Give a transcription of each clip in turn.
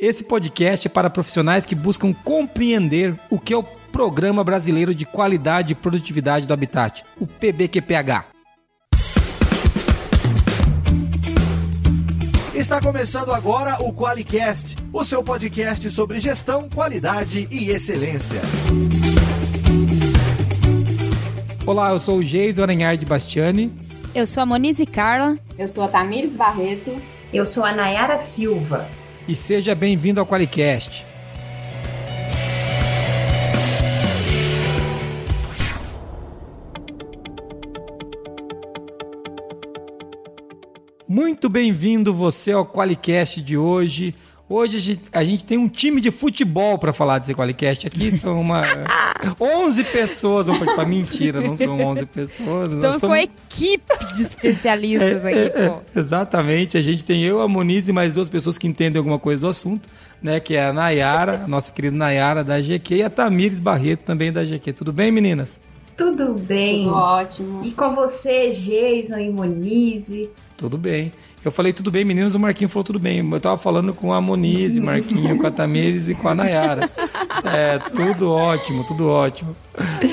Esse podcast é para profissionais que buscam compreender o que é o Programa Brasileiro de Qualidade e Produtividade do Habitat, o PBQPH. Está começando agora o QualiCast, o seu podcast sobre gestão, qualidade e excelência. Olá, eu sou o Geis Aranhard Bastiani. Eu sou a Monize Carla. Eu sou a Tamires Barreto. Eu sou a Nayara Silva e seja bem-vindo ao Qualicast. Muito bem-vindo você ao Qualicast de hoje. Hoje a gente tem um time de futebol para falar desse Qualicast aqui. São uma 11 pessoas. Vão participar. Mentira, não são 11 pessoas. Estamos somos... com a equipe de especialistas é, aqui, pô. É, exatamente. A gente tem eu, a Moniz e mais duas pessoas que entendem alguma coisa do assunto, né? Que é a Nayara, a nossa querida Nayara da GQ e a Tamires Barreto também da GQ. Tudo bem, meninas? Tudo bem. Tudo ótimo. E com você, Jason e Monize? Tudo bem. Eu falei tudo bem, meninos, o Marquinho falou tudo bem. Eu tava falando com a Monize, Marquinho, com a Tamires e com a Nayara. É, tudo ótimo, tudo ótimo.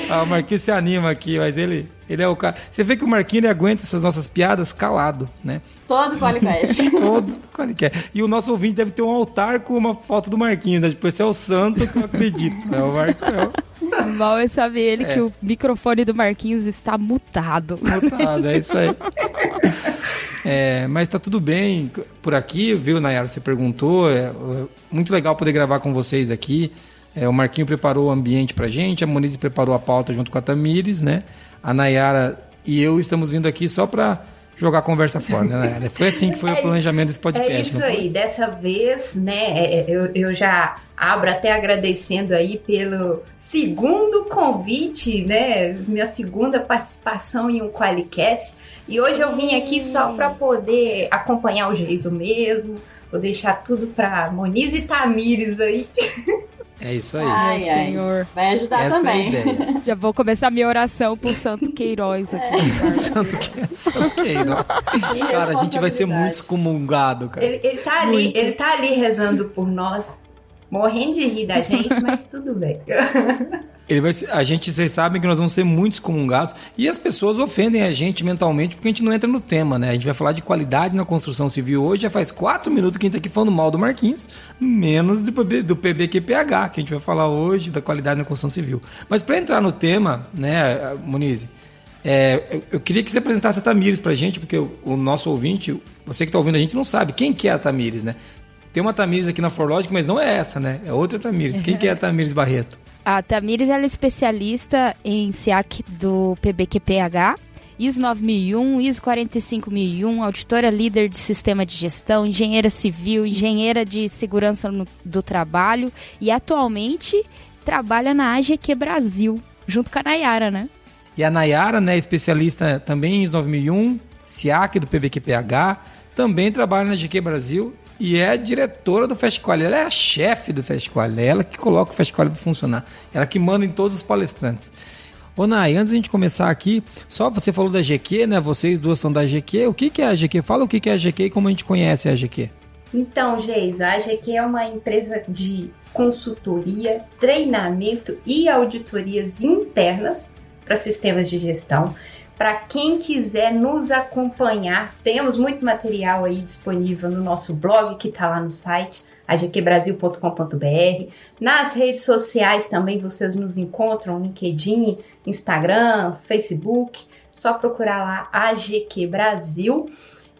Ah, o Marquinho se anima aqui, mas ele, ele é o cara. Você vê que o Marquinho ele aguenta essas nossas piadas calado, né? Todo qualicast. Todo qualicast. E o nosso ouvinte deve ter um altar com uma foto do Marquinho, né? Tipo, esse é o santo que eu acredito. É o Marquinho. Mal é saber ele é. que o microfone do Marquinhos está mutado. Mutado, é isso aí. É, mas tá tudo bem por aqui, viu, Nayara? Você perguntou. É, é muito legal poder gravar com vocês aqui. É, o Marquinho preparou o ambiente pra gente, a Monize preparou a pauta junto com a Tamires, né? A Nayara e eu estamos vindo aqui só para jogar a conversa fora, né, Nayara? Foi assim que foi é, o planejamento desse podcast. É isso aí, dessa vez, né, é, eu, eu já abro até agradecendo aí pelo segundo convite, né, minha segunda participação em um Qualicast. E hoje eu vim aqui só para poder acompanhar o Geiso mesmo. Vou deixar tudo para Moniz e Tamires aí. É isso aí. Ai, ai, Senhor. Vai ajudar Essa também. É Já vou começar minha oração por Santo Queiroz aqui. É. Santo, que... Santo Queiroz. cara, a gente vai ser muito excomungado, cara. Ele, ele, tá ali, ele tá ali rezando por nós, morrendo de rir da gente, mas tudo bem. Ele vai, a gente, vocês sabem que nós vamos ser muito excomungados e as pessoas ofendem a gente mentalmente porque a gente não entra no tema, né? A gente vai falar de qualidade na construção civil hoje, já faz quatro minutos que a gente tá aqui falando mal do Marquinhos, menos do, PB, do PBQPH, que a gente vai falar hoje da qualidade na construção civil. Mas para entrar no tema, né, Monize, é, eu, eu, queria que você apresentasse a Tamires pra gente, porque o, o nosso ouvinte, você que tá ouvindo a gente, não sabe quem que é a Tamires, né? Tem uma Tamires aqui na Forlogic, mas não é essa, né? É outra Tamires. Quem que é a Tamires Barreto? A Tamires ela é especialista em SIAC do PBQPH, ISO 9001, ISO 45001, auditora líder de sistema de gestão, engenheira civil, engenheira de segurança no, do trabalho e atualmente trabalha na AGQ Brasil, junto com a Nayara, né? E a Nayara, né, especialista também em ISO 9001, SIAC do PBQPH, também trabalha na AGQ Brasil e é a diretora do Festival. Ela é a chefe do Festival. É ela que coloca o Festival para funcionar. Ela que manda em todos os palestrantes. Ô Nai, antes de a gente começar aqui, só você falou da GQ, né? Vocês duas são da GQ. O que, que é a GQ? Fala o que, que é a GQ e como a gente conhece a GQ. Então, Geiso, a GQ é uma empresa de consultoria, treinamento e auditorias internas para sistemas de gestão. Para quem quiser nos acompanhar, temos muito material aí disponível no nosso blog que está lá no site agqbrasil.com.br. Nas redes sociais também vocês nos encontram, LinkedIn, Instagram, Facebook. Só procurar lá AGQ Brasil.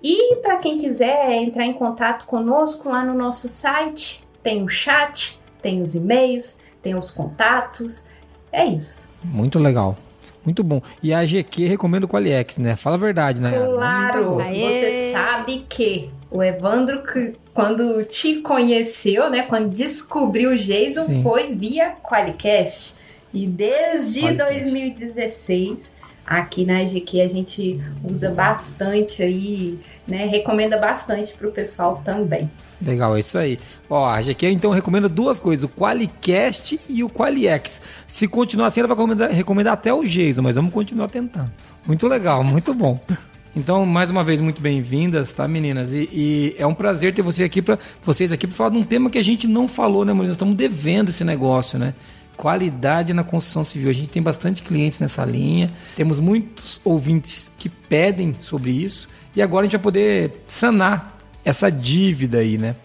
E para quem quiser entrar em contato conosco lá no nosso site, tem o chat, tem os e-mails, tem os contatos. É isso. Muito legal. Muito bom. E a GQ recomenda o Qualiex, né? Fala a verdade, né? Claro, você sabe que o Evandro, que, quando te conheceu, né? Quando descobriu o Jason, Sim. foi via Qualicast. E desde Qualicast. 2016 aqui na GQ a gente usa bastante aí, né? Recomenda bastante para o pessoal também. Legal, é isso aí. Ó, a GQ então recomenda duas coisas, o Qualicast e o Qualiex. Se continuar assim, ela vai recomendar, recomendar até o Jason, mas vamos continuar tentando. Muito legal, muito bom. Então, mais uma vez, muito bem-vindas, tá, meninas? E, e, é um prazer ter você aqui pra, vocês aqui para falar de um tema que a gente não falou, né, Moniz? Nós estamos devendo esse negócio, né? Qualidade na construção civil. A gente tem bastante clientes nessa linha, temos muitos ouvintes que pedem sobre isso, e agora a gente vai poder sanar essa dívida aí, né?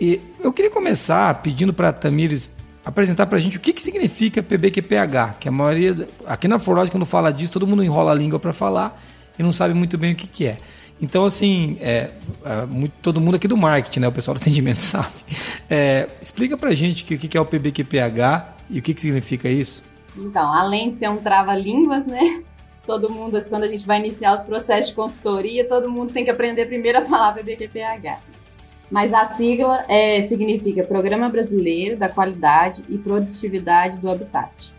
E eu queria começar pedindo para Tamires apresentar para a gente o que, que significa PBQPH, que a maioria, aqui na Forlog, quando fala disso, todo mundo enrola a língua para falar e não sabe muito bem o que, que é. Então, assim, é, é, muito, todo mundo aqui do marketing, né, o pessoal do atendimento sabe. É, explica a gente o que, que é o PBQPH e o que, que significa isso. Então, além de ser um trava-línguas, né, todo mundo, quando a gente vai iniciar os processos de consultoria, todo mundo tem que aprender a falar PBQPH. Mas a sigla é, significa Programa Brasileiro da Qualidade e Produtividade do Habitat.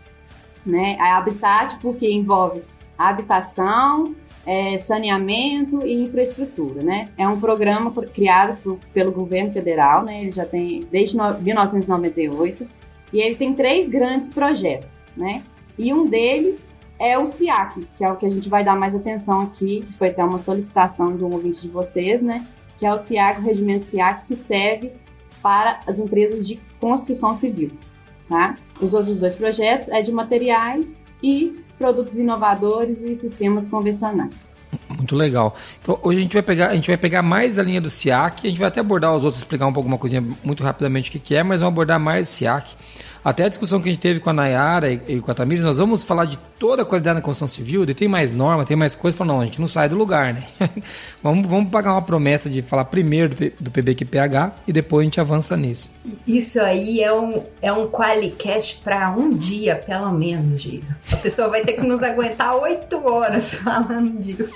Né? A Habitat porque envolve habitação, é, saneamento e infraestrutura. Né? É um programa criado por, pelo governo federal, né? ele já tem desde no, 1998, e ele tem três grandes projetos. Né? E um deles é o SIAC, que é o que a gente vai dar mais atenção aqui, que foi até uma solicitação de um ouvinte de vocês, né? que é o SIAC, o regimento SIAC, que serve para as empresas de construção civil. Tá? Os outros dois projetos é de materiais e produtos inovadores e sistemas convencionais. Muito legal. Então, hoje a gente vai pegar, a gente vai pegar mais a linha do SIAC, a gente vai até abordar os outros, explicar um pouco uma coisinha muito rapidamente o que, que é, mas vamos abordar mais o SIAC. Até a discussão que a gente teve com a Nayara e, e com a Tamires, nós vamos falar de toda a qualidade na construção civil, tem mais norma, tem mais coisa, falou, não, a gente não sai do lugar, né? vamos, vamos pagar uma promessa de falar primeiro do, do PBQPH e depois a gente avança nisso. Isso aí é um, é um qualicast para um dia, pelo menos, Giso. A pessoa vai ter que nos aguentar oito horas falando disso.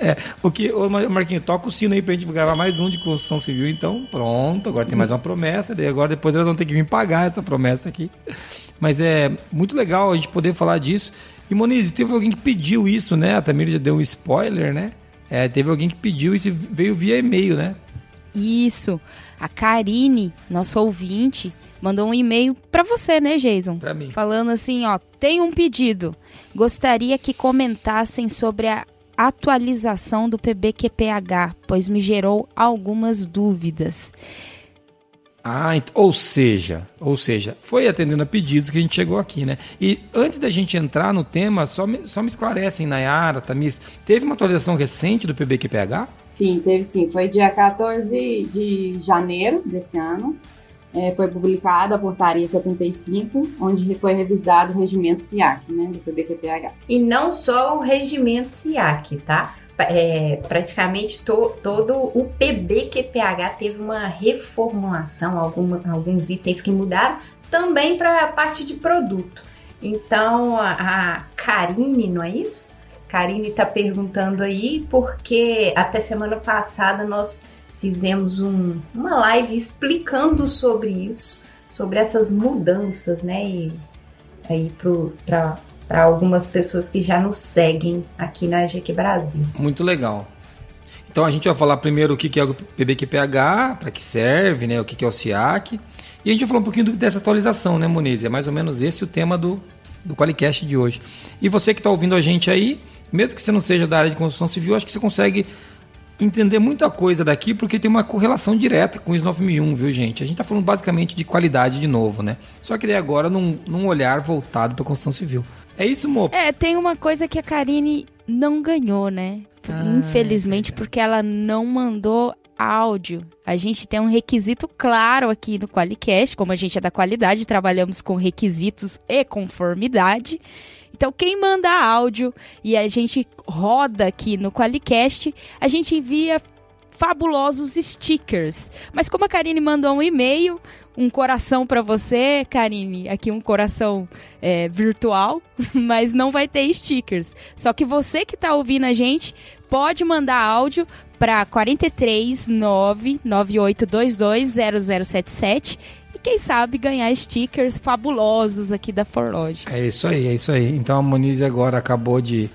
É, o que, ô Marquinhos, toca o sino aí pra gente gravar mais um de construção civil, então pronto, agora tem mais uma promessa, daí agora depois elas vão ter que vir pagar essa promessa aqui. Mas é muito legal a gente poder falar disso. E Moniz, teve alguém que pediu isso, né? A Tamir já deu um spoiler, né? É, teve alguém que pediu isso e veio via e-mail, né? Isso. A Karine, nossa ouvinte, mandou um e-mail para você, né, Jason? Para mim. Falando assim, ó, tem um pedido. Gostaria que comentassem sobre a atualização do PBQPH, pois me gerou algumas dúvidas. Ah, ou seja, ou seja, foi atendendo a pedidos que a gente chegou aqui, né? E antes da gente entrar no tema, só me, só me esclarecem, Nayara, Tamires, teve uma atualização recente do PBQPH? Sim, teve sim. Foi dia 14 de janeiro desse ano é, foi publicada a portaria 75, onde foi revisado o regimento SIAC, né, do PBQPH. E não só o regimento SIAC, tá? É, praticamente to, todo o PBQPH teve uma reformulação, alguma, alguns itens que mudaram, também para a parte de produto. Então, a, Karine, não é isso? Karine está perguntando aí, porque até semana passada nós fizemos um, uma live explicando sobre isso, sobre essas mudanças, né? E aí para algumas pessoas que já nos seguem aqui na GQ Brasil. Muito legal. Então a gente vai falar primeiro o que é o PBQPH, para que serve, né? O que é o SIAC. E a gente vai falar um pouquinho dessa atualização, né, Moniz? É mais ou menos esse o tema do, do Qualicast de hoje. E você que está ouvindo a gente aí, mesmo que você não seja da área de construção civil, acho que você consegue entender muita coisa daqui porque tem uma correlação direta com o ISO 9001, viu, gente? A gente está falando basicamente de qualidade de novo, né? Só que daí agora num, num olhar voltado para a construção civil. É isso, Mo? É, tem uma coisa que a Karine não ganhou, né? Ah, Infelizmente, é porque ela não mandou áudio. A gente tem um requisito claro aqui no Qualicast, como a gente é da qualidade, trabalhamos com requisitos e conformidade. Então, quem manda áudio e a gente roda aqui no Qualicast, a gente envia fabulosos stickers. Mas como a Karine mandou um e-mail, um coração para você, Karine, aqui um coração é, virtual, mas não vai ter stickers. Só que você que está ouvindo a gente pode mandar áudio para 43 998220077 quem sabe ganhar stickers fabulosos aqui da Forlog. É isso aí, é isso aí. Então a Monize agora acabou de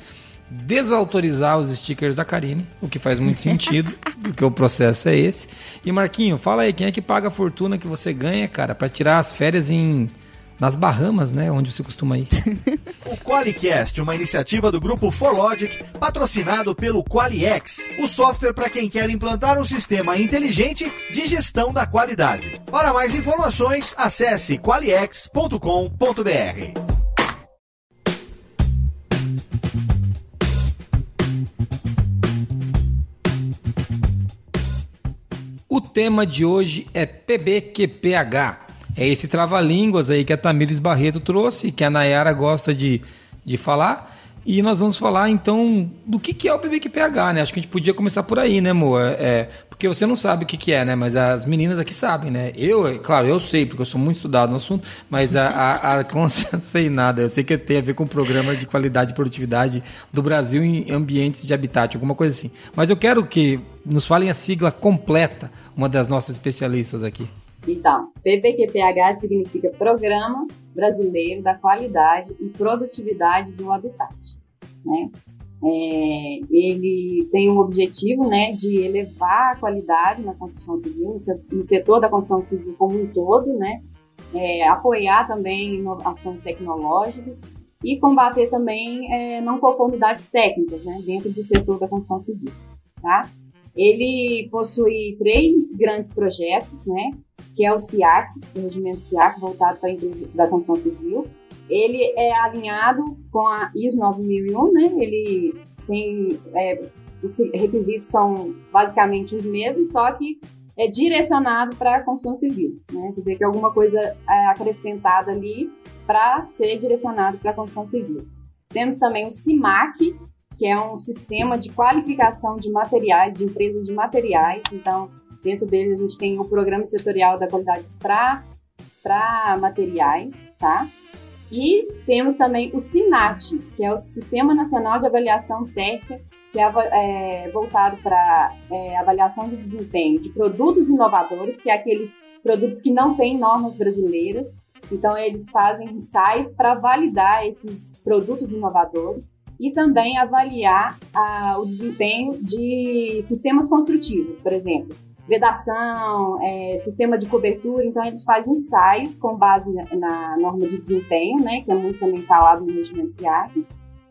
desautorizar os stickers da Karine, o que faz muito sentido, porque o processo é esse. E Marquinho, fala aí, quem é que paga a fortuna que você ganha, cara, para tirar as férias em nas Bahamas, né? Onde você costuma ir. o Qualicast, uma iniciativa do grupo Forlogic, patrocinado pelo Qualiex, o software para quem quer implantar um sistema inteligente de gestão da qualidade. Para mais informações, acesse qualiex.com.br. O tema de hoje é PBQPH, é esse trava-línguas aí que a Tamires Barreto trouxe, que a Nayara gosta de, de falar. E nós vamos falar então do que, que é o PBQPH, né? Acho que a gente podia começar por aí, né, amor? É, é, porque você não sabe o que, que é, né? Mas as meninas aqui sabem, né? Eu, é, claro, eu sei, porque eu sou muito estudado no assunto, mas a, a, a não sei nada. Eu sei que tem a ver com o programa de qualidade e produtividade do Brasil em ambientes de habitat, alguma coisa assim. Mas eu quero que nos falem a sigla completa, uma das nossas especialistas aqui. Então, PBQPH significa Programa Brasileiro da Qualidade e Produtividade do Habitat. Né? É, ele tem um objetivo né, de elevar a qualidade na construção civil, no setor da construção civil como um todo, né? É, apoiar também inovações tecnológicas e combater também é, não conformidades técnicas né, dentro do setor da construção civil. Tá? Ele possui três grandes projetos, né? Que é o CIAC, o regimento CIAC, voltado para a indústria da construção civil. Ele é alinhado com a ISO 9001, né? Ele tem é, os requisitos são basicamente os mesmos, só que é direcionado para a construção civil. Né? Você vê que alguma coisa é acrescentada ali para ser direcionado para a construção civil. Temos também o CIMAC, que é um sistema de qualificação de materiais, de empresas de materiais. Então, Dentro deles a gente tem o Programa Setorial da Qualidade para materiais, tá? E temos também o SINAT, que é o Sistema Nacional de Avaliação Técnica, que é, é voltado para é, avaliação de desempenho de produtos inovadores, que é aqueles produtos que não têm normas brasileiras. Então, eles fazem ensaios para validar esses produtos inovadores e também avaliar o desempenho de sistemas construtivos, por exemplo vedação, é, sistema de cobertura, então eles fazem ensaios com base na, norma de desempenho, né, que é muito também falado no regimento SIAC,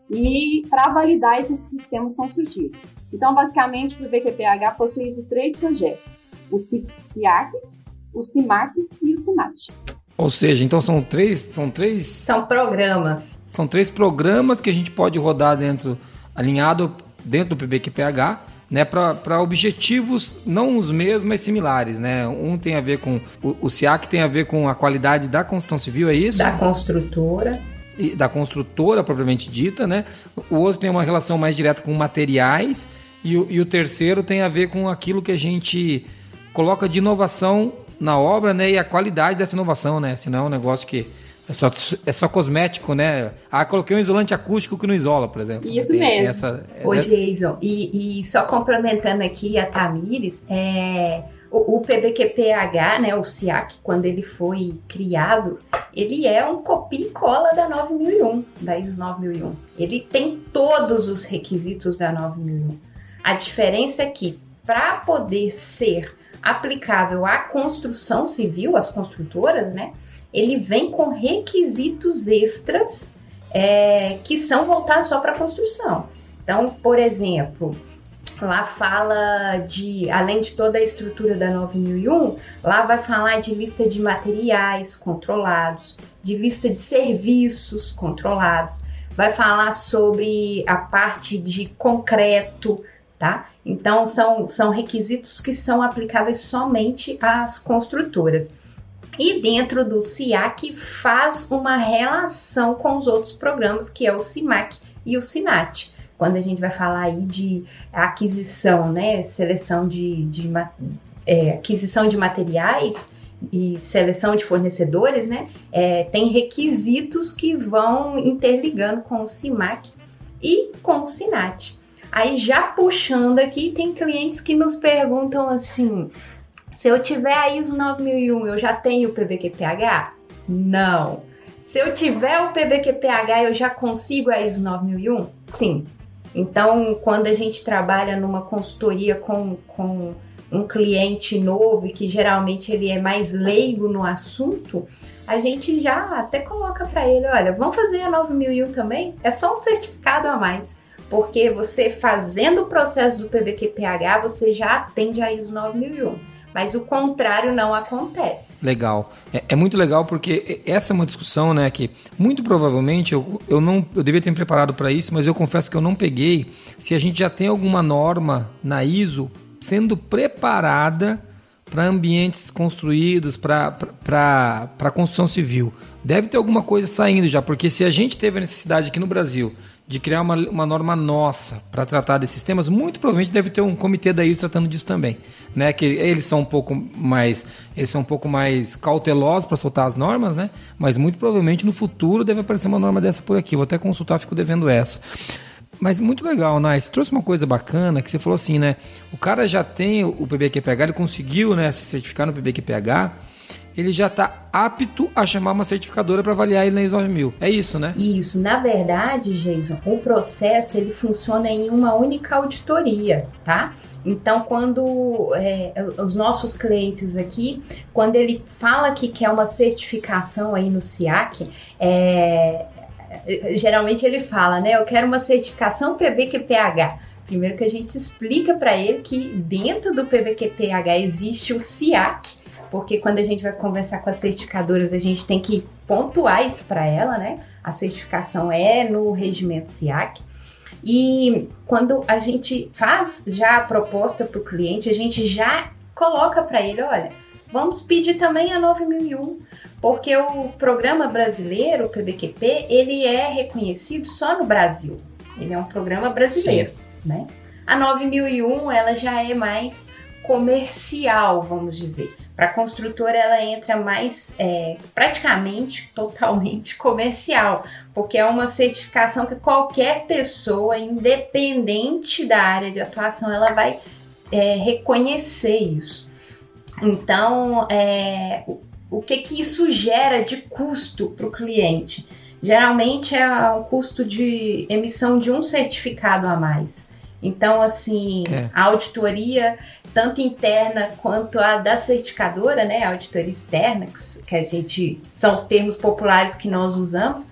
e para validar esses sistemas construtivos. Então, basicamente, o VQPH possui esses três projetos, o SIAC, o CIMAC e o CIMAT. Ou seja, então são três, são três... São programas. São três programas que a gente pode rodar dentro, alinhado dentro do PBQPH, né, para objetivos não os mesmos, mas similares, né? Um tem a ver com o, o SIAC tem a ver com a qualidade da construção civil, é isso? Da construtora. E, da construtora propriamente dita, né? O outro tem uma relação mais direta com materiais e o, e o terceiro tem a ver com aquilo que a gente coloca de inovação na obra, né? E a qualidade dessa inovação, né? Senão é um negócio que é só, é só cosmético, né? Ah, coloquei um isolante acústico que não isola, por exemplo. Isso tem, mesmo. Tem essa, é, Ô, Jason, e, e, só complementando aqui a Tamires, é, o, o PBQPH, né, o SIAC, quando ele foi criado, ele é um copia e cola da 9001, da ISO 9001. Ele tem todos os requisitos da 9001. A diferença é que, para poder ser aplicável à construção civil, às construtoras, né, ele vem com requisitos extras é, que são voltados só para construção. Então, por exemplo, lá fala de, além de toda a estrutura da 9001, lá vai falar de lista de materiais controlados, de lista de serviços controlados, vai falar sobre a parte de concreto, tá? Então, são, são requisitos que são aplicáveis somente às construtoras e dentro do SIAC faz uma relação com os outros programas, que é o CIMAC e o SINAT. Quando a gente vai falar aí de aquisição, né, seleção de, de é, aquisição de materiais e seleção de fornecedores, né, é, tem requisitos que vão interligando com o CIMAC e com o SINAT. Aí já puxando aqui, tem clientes que nos perguntam assim: se eu tiver a ISO 9001, eu já tenho o PBQPH? Não. Se eu tiver o PBQPH, eu já consigo a ISO 9001? Sim. Então, quando a gente trabalha numa consultoria com, com um cliente novo e que geralmente ele é mais leigo no assunto, a gente já até coloca para ele, olha, vamos fazer a 9001 também? É só um certificado a mais. Porque você fazendo o processo do PVQPH, você já atende a ISO 9001 mas o contrário não acontece. Legal. É, é, muito legal porque essa é uma discussão, né, que muito provavelmente eu, eu não eu devia ter me preparado para isso, mas eu confesso que eu não peguei se a gente já tem alguma norma na ISO sendo preparada para ambientes construídos, para construção civil. Deve ter alguma coisa saindo já, porque se a gente teve a necessidade aqui no Brasil de criar uma, uma norma nossa para tratar desses temas, muito provavelmente deve ter um comitê da ISO tratando disso também, né? Que eles são um pouco mais, eles são um pouco mais cautelosos para soltar as normas, né? Mas muito provavelmente no futuro deve aparecer uma norma dessa por aqui. Vou até consultar, fico devendo essa. Mas muito legal, Nice. Trouxe uma coisa bacana que você falou assim, né? O cara já tem o PBQPH, ele conseguiu, né, se certificar no PBQPH ele já está apto a chamar uma certificadora para avaliar ele na ISO 9000. É isso, né? Isso. Na verdade, Jason, o processo ele funciona em uma única auditoria, tá? Então, quando é, os nossos clientes aqui, quando ele fala que quer uma certificação aí no SIAC, é, geralmente ele fala, né? Eu quero uma certificação PBQPH. Primeiro que a gente explica para ele que dentro do PBQPH existe o SIAC, porque quando a gente vai conversar com as certificadoras, a gente tem que pontuar isso para ela, né? A certificação é no regimento SIAC. E quando a gente faz já a proposta para o cliente, a gente já coloca para ele, olha, vamos pedir também a 9001, porque o programa brasileiro, o PBQP, ele é reconhecido só no Brasil. Ele é um programa brasileiro, Sim. né? A 9001, ela já é mais comercial, vamos dizer. Para a construtora, ela entra mais é, praticamente totalmente comercial, porque é uma certificação que qualquer pessoa, independente da área de atuação, ela vai é, reconhecer isso. Então, é, o, que, que isso gera de custo para o cliente? Geralmente é o custo de emissão de um certificado a mais. Então, assim, é. a auditoria, tanto interna quanto a da certificadora, né? A auditoria externa, que a gente. são os termos populares que nós usamos,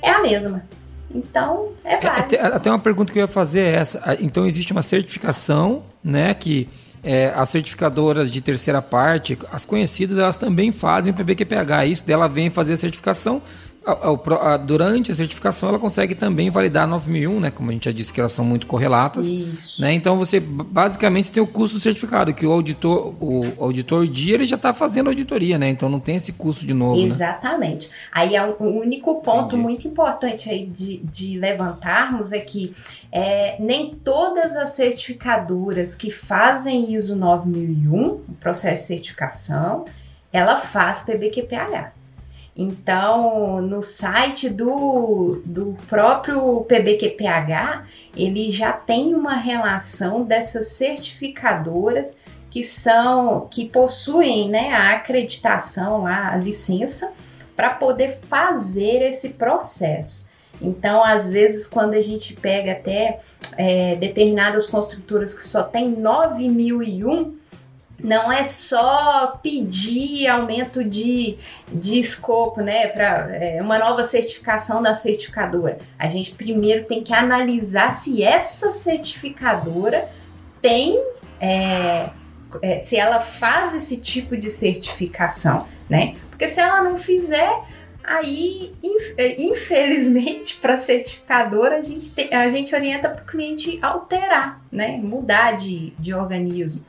é a mesma. Então, é, é válido. É, até uma pergunta que eu ia fazer é essa. Então, existe uma certificação, né? Que é, as certificadoras de terceira parte, as conhecidas, elas também fazem o PBQPH. Isso dela vem fazer a certificação a, a, durante a certificação ela consegue também validar a 9001, né? Como a gente já disse que elas são muito correlatas. Isso. Né? Então você basicamente tem o custo do certificado, que o auditor, o auditor dia ele já está fazendo auditoria, né? Então não tem esse custo de novo. Né? Exatamente. Né? Aí é o único ponto Entendi. muito importante aí de, de levantarmos é que é, nem todas as certificadoras que fazem ISO 9001, o processo de certificação, ela faz PBQPH. Então, no site do, do próprio PBQPH, ele já tem uma relação dessas certificadoras que são que possuem né, a acreditação, a licença para poder fazer esse processo. Então, às vezes, quando a gente pega até é, determinadas construtoras que só tem 9001, não é só pedir aumento de, de escopo, né, para é, uma nova certificação da certificadora. A gente primeiro tem que analisar se essa certificadora tem, é, é, se ela faz esse tipo de certificação, né? Porque se ela não fizer, aí é, infelizmente para certificadora a gente, te, a gente orienta para o cliente alterar, né, mudar de, de organismo.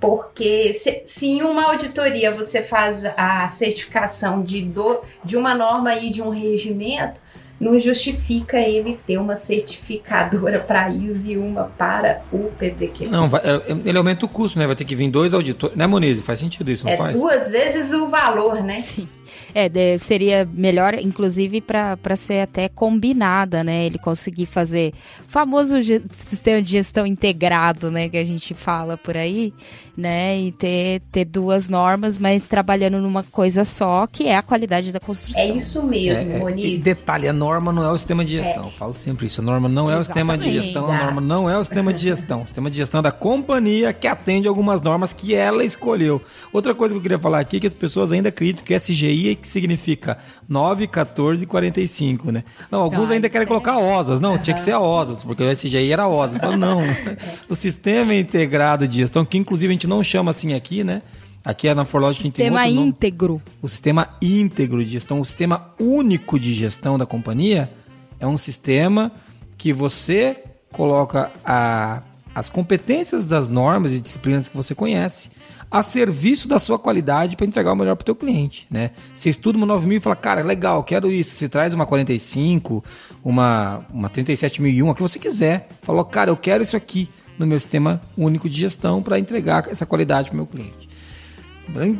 Porque se, se, em uma auditoria você faz a certificação de, do, de uma norma e de um regimento, não justifica ele ter uma certificadora para ISO e uma para o PDQ. Não, vai, é, ele aumenta o custo, né? Vai ter que vir dois auditores. Né, Monize? Faz sentido isso, não é faz? duas vezes o valor, né? Sim. É, seria melhor, inclusive, para ser até combinada, né? Ele conseguir fazer o famoso sistema de gestão integrado, né? Que a gente fala por aí, né? E ter, ter duas normas, mas trabalhando numa coisa só, que é a qualidade da construção. É isso mesmo, é, Moniz. É, detalhe, a norma não é o sistema de gestão. É. Eu falo sempre isso. A norma não é Exatamente. o sistema de gestão. A norma não é o sistema de gestão. O sistema de gestão é da companhia que atende algumas normas que ela escolheu. Outra coisa que eu queria falar aqui é que as pessoas ainda acreditam que SGI é que significa 9, 14 e 45, né? Não, alguns ainda querem colocar OSAS. Não, uhum. tinha que ser a OSAS, porque o SGI era OSAS. Falo, não, o sistema integrado de gestão, que inclusive a gente não chama assim aqui, né? Aqui é na Forlogic Sistema íntegro. O sistema íntegro de gestão, o sistema único de gestão da companhia é um sistema que você coloca a, as competências das normas e disciplinas que você conhece a serviço da sua qualidade para entregar o melhor para o teu cliente, né? Você estuda uma 9000 e fala, cara, legal, quero isso. Você traz uma 45, uma, uma 37001, a que você quiser. Falou, cara, eu quero isso aqui no meu sistema único de gestão para entregar essa qualidade para o meu cliente.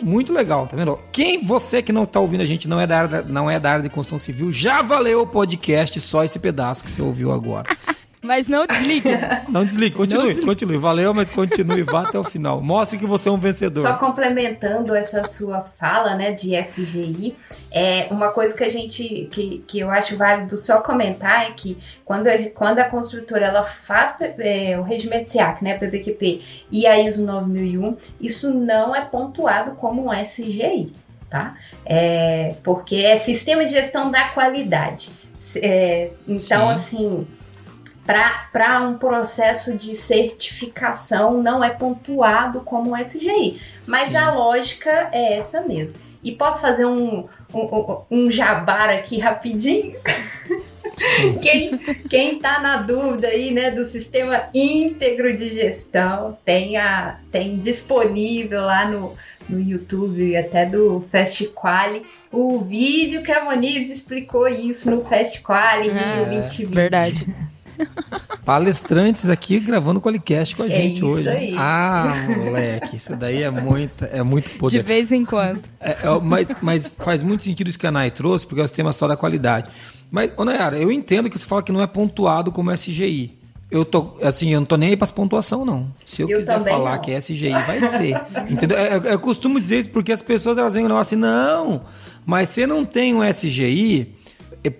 Muito legal, tá vendo? Quem você que não está ouvindo a gente não é da área, não é da área de construção civil, já valeu o podcast só esse pedaço que você ouviu agora. Mas não desligue. Não desligue, continue, desligue. continue. Valeu, mas continue, vá até o final. Mostre que você é um vencedor. Só complementando essa sua fala, né, de SGI, é uma coisa que a gente, que, que eu acho válido só comentar é que quando a, quando a construtora ela faz é, o regimento SIAC, né, PPQP, e a ISO 9001, isso não é pontuado como um SGI, tá? É, porque é sistema de gestão da qualidade. É, então, Sim. assim, para um processo de certificação não é pontuado como SGI. Mas Sim. a lógica é essa mesmo. E posso fazer um, um, um jabar aqui rapidinho? quem, quem tá na dúvida aí, né, do sistema íntegro de gestão, tem, a, tem disponível lá no, no YouTube e até do Fast Quali o vídeo que a Moniz explicou isso no Fast Quali ah, 2020. Verdade. Palestrantes aqui gravando o Qualicast com a é gente é hoje. Aí. Ah, moleque, isso daí é muito, é muito poder. De vez em quando. É, é, mas, mas faz muito sentido isso que a Nai trouxe, porque é o sistema só da qualidade. Mas, ô Nayara, eu entendo que você fala que não é pontuado como SGI. Eu tô, assim, eu não tô nem aí para as pontuação, não. Se eu, eu quiser falar não. que é SGI, vai ser. entendeu? Eu, eu, costumo dizer isso porque as pessoas elas vêm e assim, não, mas você não tem um SGI,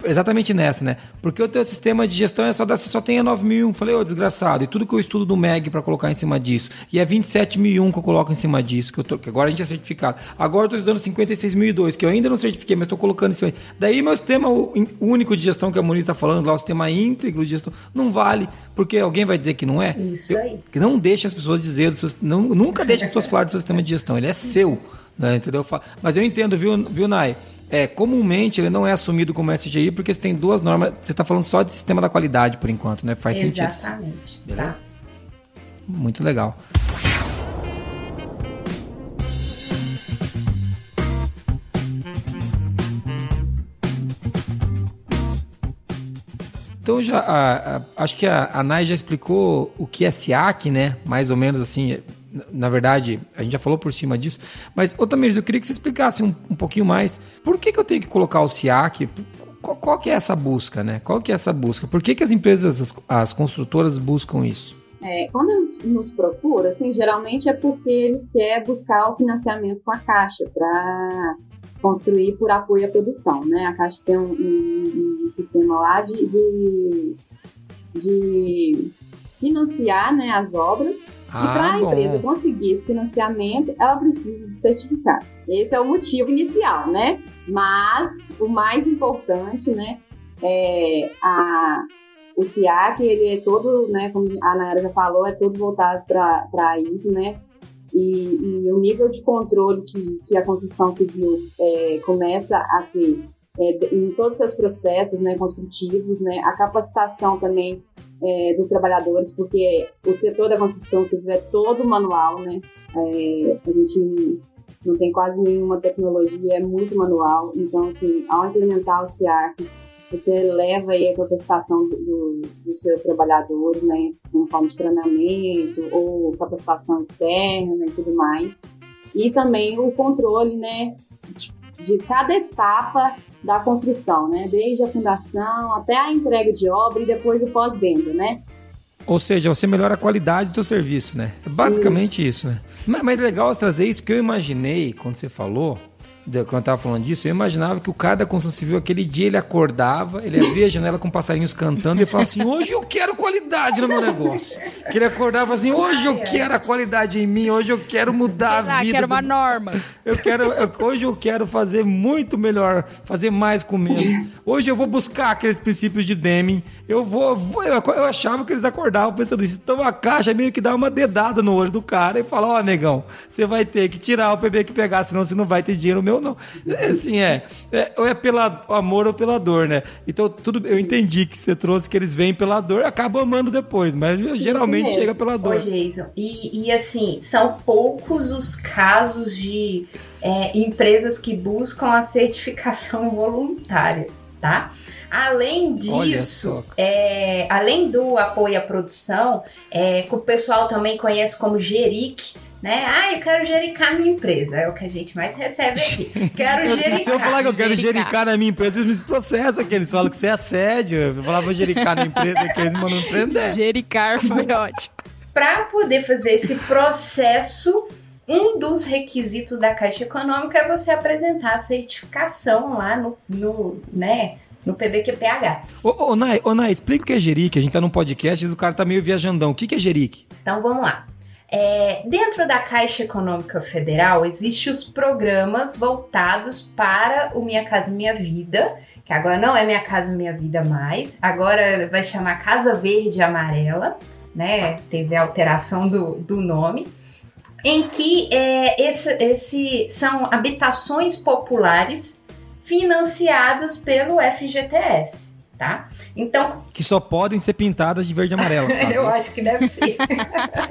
exatamente nessa, né? Porque o teu sistema de gestão é só você só tem a 9001. Falei, ô, oh, desgraçado. E tudo que eu estudo do MEG para colocar em cima disso. E é 27001 que eu coloco em cima disso, que, eu tô, que agora a gente é certificado. Agora eu tô estudando 56002, que eu ainda não certifiquei, mas estou colocando em cima. Daí meu sistema único de gestão que a Moniz está falando, lá, o sistema íntegro de gestão, não vale, porque alguém vai dizer que não é. Isso aí. que não deixe as pessoas dizer, do seu, não, nunca deixe as pessoas falar do seu sistema de gestão. Ele é seu, né, entendeu? Mas eu entendo, viu, viu Nai? é, comumente ele não é assumido como SGI porque você tem duas normas. Você está falando só de sistema da qualidade por enquanto, né? Faz Exatamente, sentido. Exatamente. Beleza? Tá. Muito legal. Então já a, a, acho que a, a Nai já explicou o que é SIAC, né? Mais ou menos assim, na verdade, a gente já falou por cima disso, mas, ô Tamires, eu queria que você explicasse um, um pouquinho mais. Por que, que eu tenho que colocar o SIAC? Qual, qual, que é essa busca, né? Qual que é essa busca? Por que, que as empresas, as, as construtoras buscam isso? É, quando eles nos procuram, assim, geralmente é porque eles querem buscar o financiamento com a Caixa para construir por apoio à produção, né? A Caixa tem um, um, um sistema lá de, de, de financiar né, as obras ah, e para a empresa conseguir esse financiamento, ela precisa de certificado. Esse é o motivo inicial, né? Mas o mais importante, né, é a, o SIAC, ele é todo, né, como a Nayara já falou, é todo voltado para isso, né? E, e, o nível de controle que, que a construção civil é, começa a ter é, em todos os seus processos né, construtivos, né, a capacitação também é, dos trabalhadores, porque o setor da construção civil é todo manual, né? É, a gente não tem quase nenhuma tecnologia, é muito manual. Então, assim, ao implementar o CIARC, você leva aí a capacitação do, do, dos seus trabalhadores, né? Em forma de treinamento ou capacitação externa e tudo mais. E também o controle, né? de cada etapa da construção, né? Desde a fundação até a entrega de obra e depois o pós-venda, né? Ou seja, você melhora a qualidade do serviço, né? É basicamente isso, isso né? Mas, mas legal trazer isso que eu imaginei quando você falou quando eu tava falando disso, eu imaginava que o cara da construção civil, aquele dia ele acordava, ele abria a janela com passarinhos cantando e falava assim: hoje eu quero qualidade no meu negócio. Que ele acordava assim: hoje eu quero a qualidade em mim, hoje eu quero mudar Sei a vida. quero uma do... norma. Eu quero, hoje eu quero fazer muito melhor, fazer mais com menos. Hoje eu vou buscar aqueles princípios de Deming. Eu vou, vou eu, eu, achava que eles acordavam pensando isso. Então a caixa meio que dá uma dedada no olho do cara e fala: ó, oh, negão, você vai ter que tirar o PB que pegar, senão você não vai ter dinheiro meu ou não. É, assim, é, é. Ou é pelo amor ou pela dor, né? Então, tudo eu entendi que você trouxe que eles vêm pela dor e acabam amando depois, mas geralmente chega pela dor. Ô, Jason, e, e assim, são poucos os casos de é, empresas que buscam a certificação voluntária, tá? Além disso, é, além do apoio à produção, é, que o pessoal também conhece como GERIC, né? Ah, eu quero jericar minha empresa. É o que a gente mais recebe aqui. Quero jericar. Se eu falar que eu quero jericar na minha empresa, eles me processam aqui. Eles falam que você é assédio. Eu falava jericar na empresa que eles mandam prender. Jericar foi ótimo. Para poder fazer esse processo, um dos requisitos da Caixa Econômica é você apresentar a certificação lá no, no né, no PBQPH. Ô, ô, Nai, ô, Nai, explica o que é Jeric. A gente tá num podcast e o cara tá meio viajandão. O que, que é Jeric? Então vamos lá. É, dentro da Caixa Econômica Federal, existem os programas voltados para o Minha Casa Minha Vida, que agora não é Minha Casa Minha Vida mais, agora vai chamar Casa Verde Amarela, né? Teve a alteração do, do nome, em que é, esse, esse são habitações populares financiadas pelo FGTS tá? Então. Que só podem ser pintadas de verde e amarelo. eu acho que deve ser.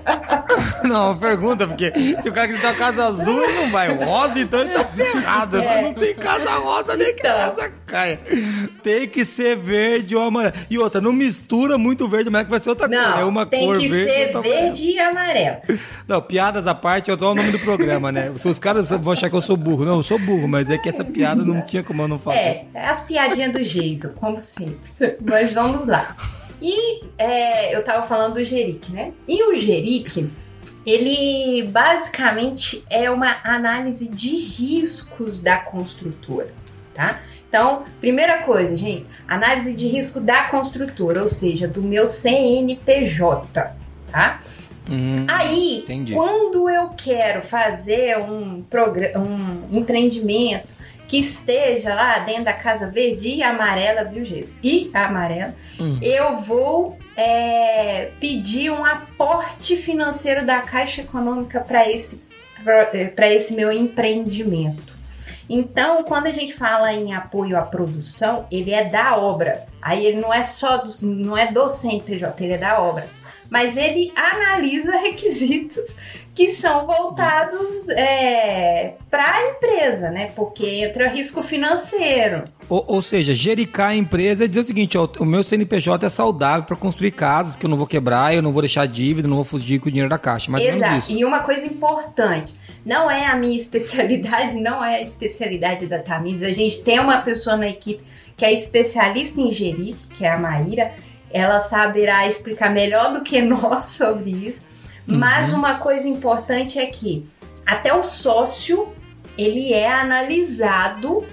não, pergunta, porque se o cara quiser ter uma casa azul, ele não vai. Rosa, então ele tá ferrado. É. Não tem casa rosa nem então. casa caia. Tem que ser verde ou amarelo. E outra, não mistura muito verde e amarelo, que vai ser outra não, cor. É uma tem cor que verde. Ser verde e amarelo. Não, piadas à parte, eu dou o nome do programa, né? Os caras vão achar que eu sou burro. Não, eu sou burro, mas é que essa piada não tinha como eu não fazer. É, as piadinhas do Jason, como sempre. Mas vamos lá. E é, eu tava falando do Jeric, né? E o Jeric, ele basicamente é uma análise de riscos da construtora, tá? Então, primeira coisa, gente, análise de risco da construtora, ou seja, do meu CNPJ, tá? Hum, Aí, entendi. quando eu quero fazer um, um empreendimento que esteja lá dentro da Casa Verde e amarela, viu, Geis? E amarela, hum. eu vou é, pedir um aporte financeiro da Caixa Econômica para esse, para esse meu empreendimento. Então, quando a gente fala em apoio à produção, ele é da obra. Aí ele não é só do, não é do CNPJ, ele é da obra. Mas ele analisa requisitos que são voltados é, para a empresa, né? Porque entra risco financeiro. Ou, ou seja, gericar a empresa é dizer o seguinte: ó, o meu CNPJ é saudável para construir casas que eu não vou quebrar, eu não vou deixar dívida, não vou fugir com o dinheiro da caixa. Mas Exato. E uma coisa importante: não é a minha especialidade, não é a especialidade da Tamiz. A gente tem uma pessoa na equipe que é especialista em Geric, que é a Maíra. Ela saberá explicar melhor do que nós sobre isso Uhum. Mas uma coisa importante é que até o sócio ele é analisado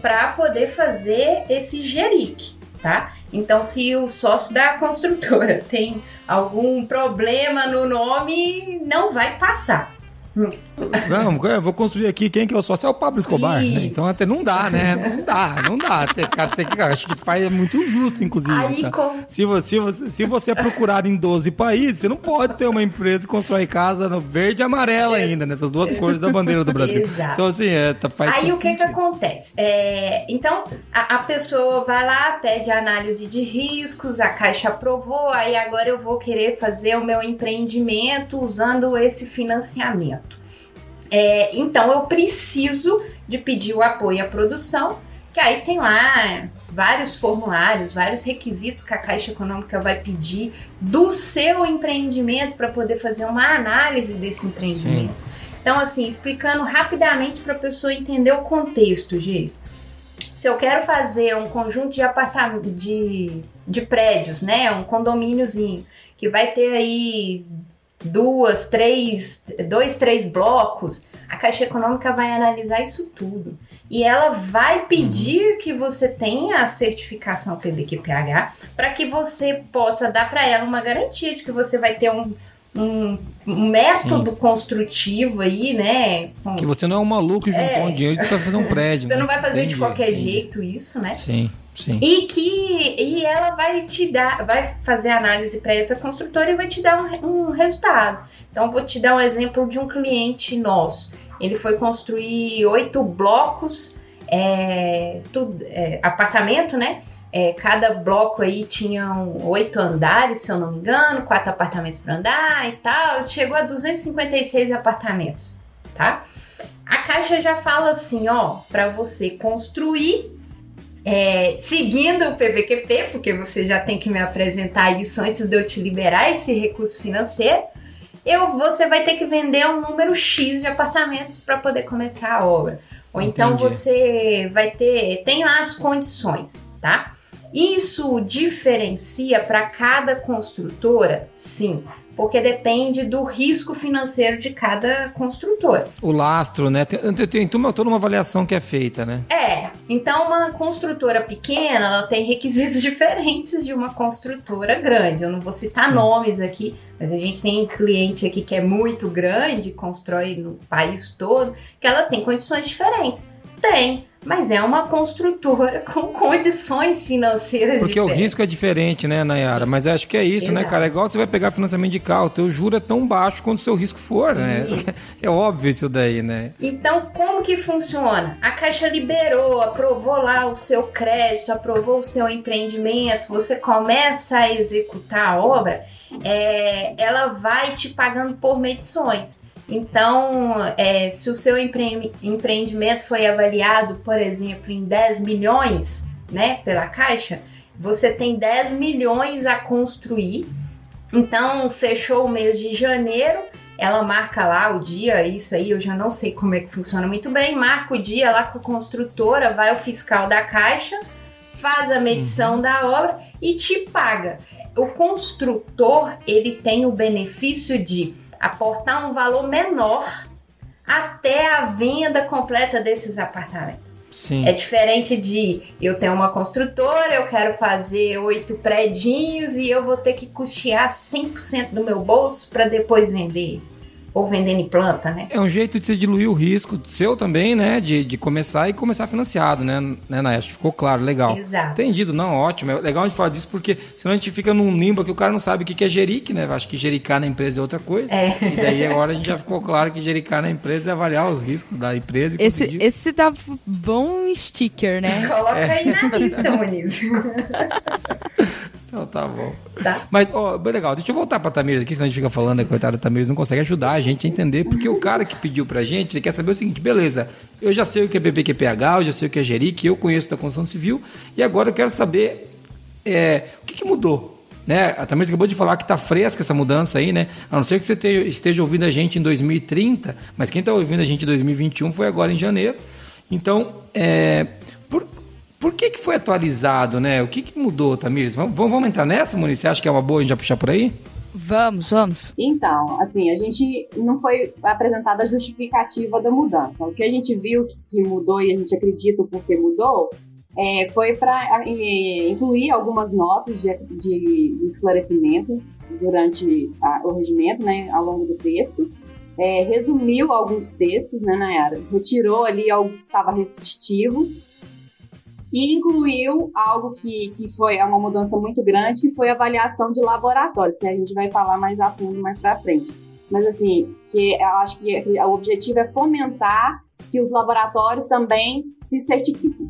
para poder fazer esse geric, tá? Então, se o sócio da construtora tem algum problema no nome, não vai passar. Não, eu vou construir aqui. Quem que é o sócio? É o Pablo Escobar. Né? Então até não dá, né? Não dá, não dá. Tem, cara, tem que, acho que faz é muito injusto, inclusive. Aí, tá? com... se, você, se, você, se você é procurado em 12 países, você não pode ter uma empresa que constrói casa no verde e amarelo ainda, nessas duas cores da bandeira do Brasil. Exato. Então, assim, é, tá, faz Aí o que sentido. que acontece? É, então, a, a pessoa vai lá, pede a análise de riscos, a Caixa aprovou, aí agora eu vou querer fazer o meu empreendimento usando esse financiamento. É, então eu preciso de pedir o apoio à produção, que aí tem lá vários formulários, vários requisitos que a Caixa Econômica vai pedir do seu empreendimento para poder fazer uma análise desse empreendimento. Então, assim, explicando rapidamente para a pessoa entender o contexto, Geis. Se eu quero fazer um conjunto de apartamentos, de, de prédios, né? Um condomíniozinho, que vai ter aí duas, três, dois, três blocos, a Caixa Econômica vai analisar isso tudo. E ela vai pedir uhum. que você tenha a certificação PBQPH para que você possa dar para ela uma garantia de que você vai ter um, um, um método Sim. construtivo aí, né? Com... Que você não é um maluco juntou é... um dinheiro e vai fazer um prédio. você né? não vai fazer entendi, de qualquer entendi. jeito isso, né? Sim. Sim. E que e ela vai te dar, vai fazer análise para essa construtora e vai te dar um, um resultado. Então, vou te dar um exemplo de um cliente nosso. Ele foi construir oito blocos, é, tudo, é, apartamento, né? É, cada bloco aí tinha oito andares, se eu não me engano, quatro apartamentos para andar e tal. Chegou a 256 apartamentos, tá? A caixa já fala assim, ó, para você construir é, seguindo o PVQP, porque você já tem que me apresentar isso antes de eu te liberar esse recurso financeiro eu, você vai ter que vender um número X de apartamentos para poder começar a obra. Ou então Entendi. então você vai ter, tem lá as condições, tá? Isso diferencia para cada construtora? Sim porque depende do risco financeiro de cada construtora. O lastro, né? Tem, tem, tem toda uma avaliação que é feita, né? É. Então, uma construtora pequena, ela tem requisitos diferentes de uma construtora grande. Eu não vou citar Sim. nomes aqui, mas a gente tem cliente aqui que é muito grande, constrói no país todo, que ela tem condições diferentes. Tem mas é uma construtora com condições financeiras Porque diferentes. o risco é diferente, né, Nayara? Mas acho que é isso, Exato. né, cara? É igual você vai pegar financiamento de carro, o teu juro é tão baixo quanto o seu risco for, né? Isso. É óbvio isso daí, né? Então, como que funciona? A Caixa liberou, aprovou lá o seu crédito, aprovou o seu empreendimento, você começa a executar a obra, é, ela vai te pagando por medições. Então, é, se o seu empre empreendimento foi avaliado, por exemplo, em 10 milhões né, pela Caixa, você tem 10 milhões a construir. Então, fechou o mês de janeiro, ela marca lá o dia, isso aí eu já não sei como é que funciona muito bem, marca o dia lá com a construtora, vai o fiscal da Caixa, faz a medição uhum. da obra e te paga. O construtor, ele tem o benefício de aportar um valor menor até a venda completa desses apartamentos. Sim. É diferente de eu tenho uma construtora, eu quero fazer oito predinhos e eu vou ter que custear 100% do meu bolso para depois vender ou vendendo em planta, né? É um jeito de se diluir o risco seu também, né? De, de começar e começar financiado, né, né Naeth? Ficou claro, legal. Exato. Entendido, não, ótimo. É legal a gente falar disso porque senão a gente fica num limbo que o cara não sabe o que é jeric, né? Acho que jericar na empresa é outra coisa. É. E daí agora a gente já ficou claro que jericar na empresa é avaliar os riscos da empresa e esse, conseguir... Esse dá bom sticker, né? Coloca é. aí na lista, Moniz. Então tá bom. Tá. Mas, ó, bem legal. Deixa eu voltar pra Tamires aqui, senão a gente fica falando, a coitada da Tamires não consegue ajudar a gente a entender, porque o cara que pediu pra gente, ele quer saber o seguinte, beleza, eu já sei o que é BBQPH, eu já sei o que é Jeric, eu conheço da construção civil, e agora eu quero saber é, o que, que mudou. Né? A Tamires acabou de falar que está fresca essa mudança aí, né? A não ser que você esteja ouvindo a gente em 2030, mas quem está ouvindo a gente em 2021 foi agora em janeiro. Então, é, por, por que, que foi atualizado, né? O que, que mudou, Tamires? Vamos, vamos entrar nessa, Muniz? Você acha que é uma boa a gente já puxar por aí? Vamos, vamos. Então, assim, a gente não foi apresentada a justificativa da mudança. O que a gente viu que mudou e a gente acredita o porquê mudou é, foi para incluir algumas notas de, de, de esclarecimento durante a, o regimento, né, ao longo do texto. É, resumiu alguns textos, né, Nayara? Retirou ali algo que estava repetitivo e incluiu algo que, que foi uma mudança muito grande, que foi a avaliação de laboratórios, que a gente vai falar mais a fundo mais para frente. Mas assim, que eu acho que o objetivo é fomentar que os laboratórios também se certifiquem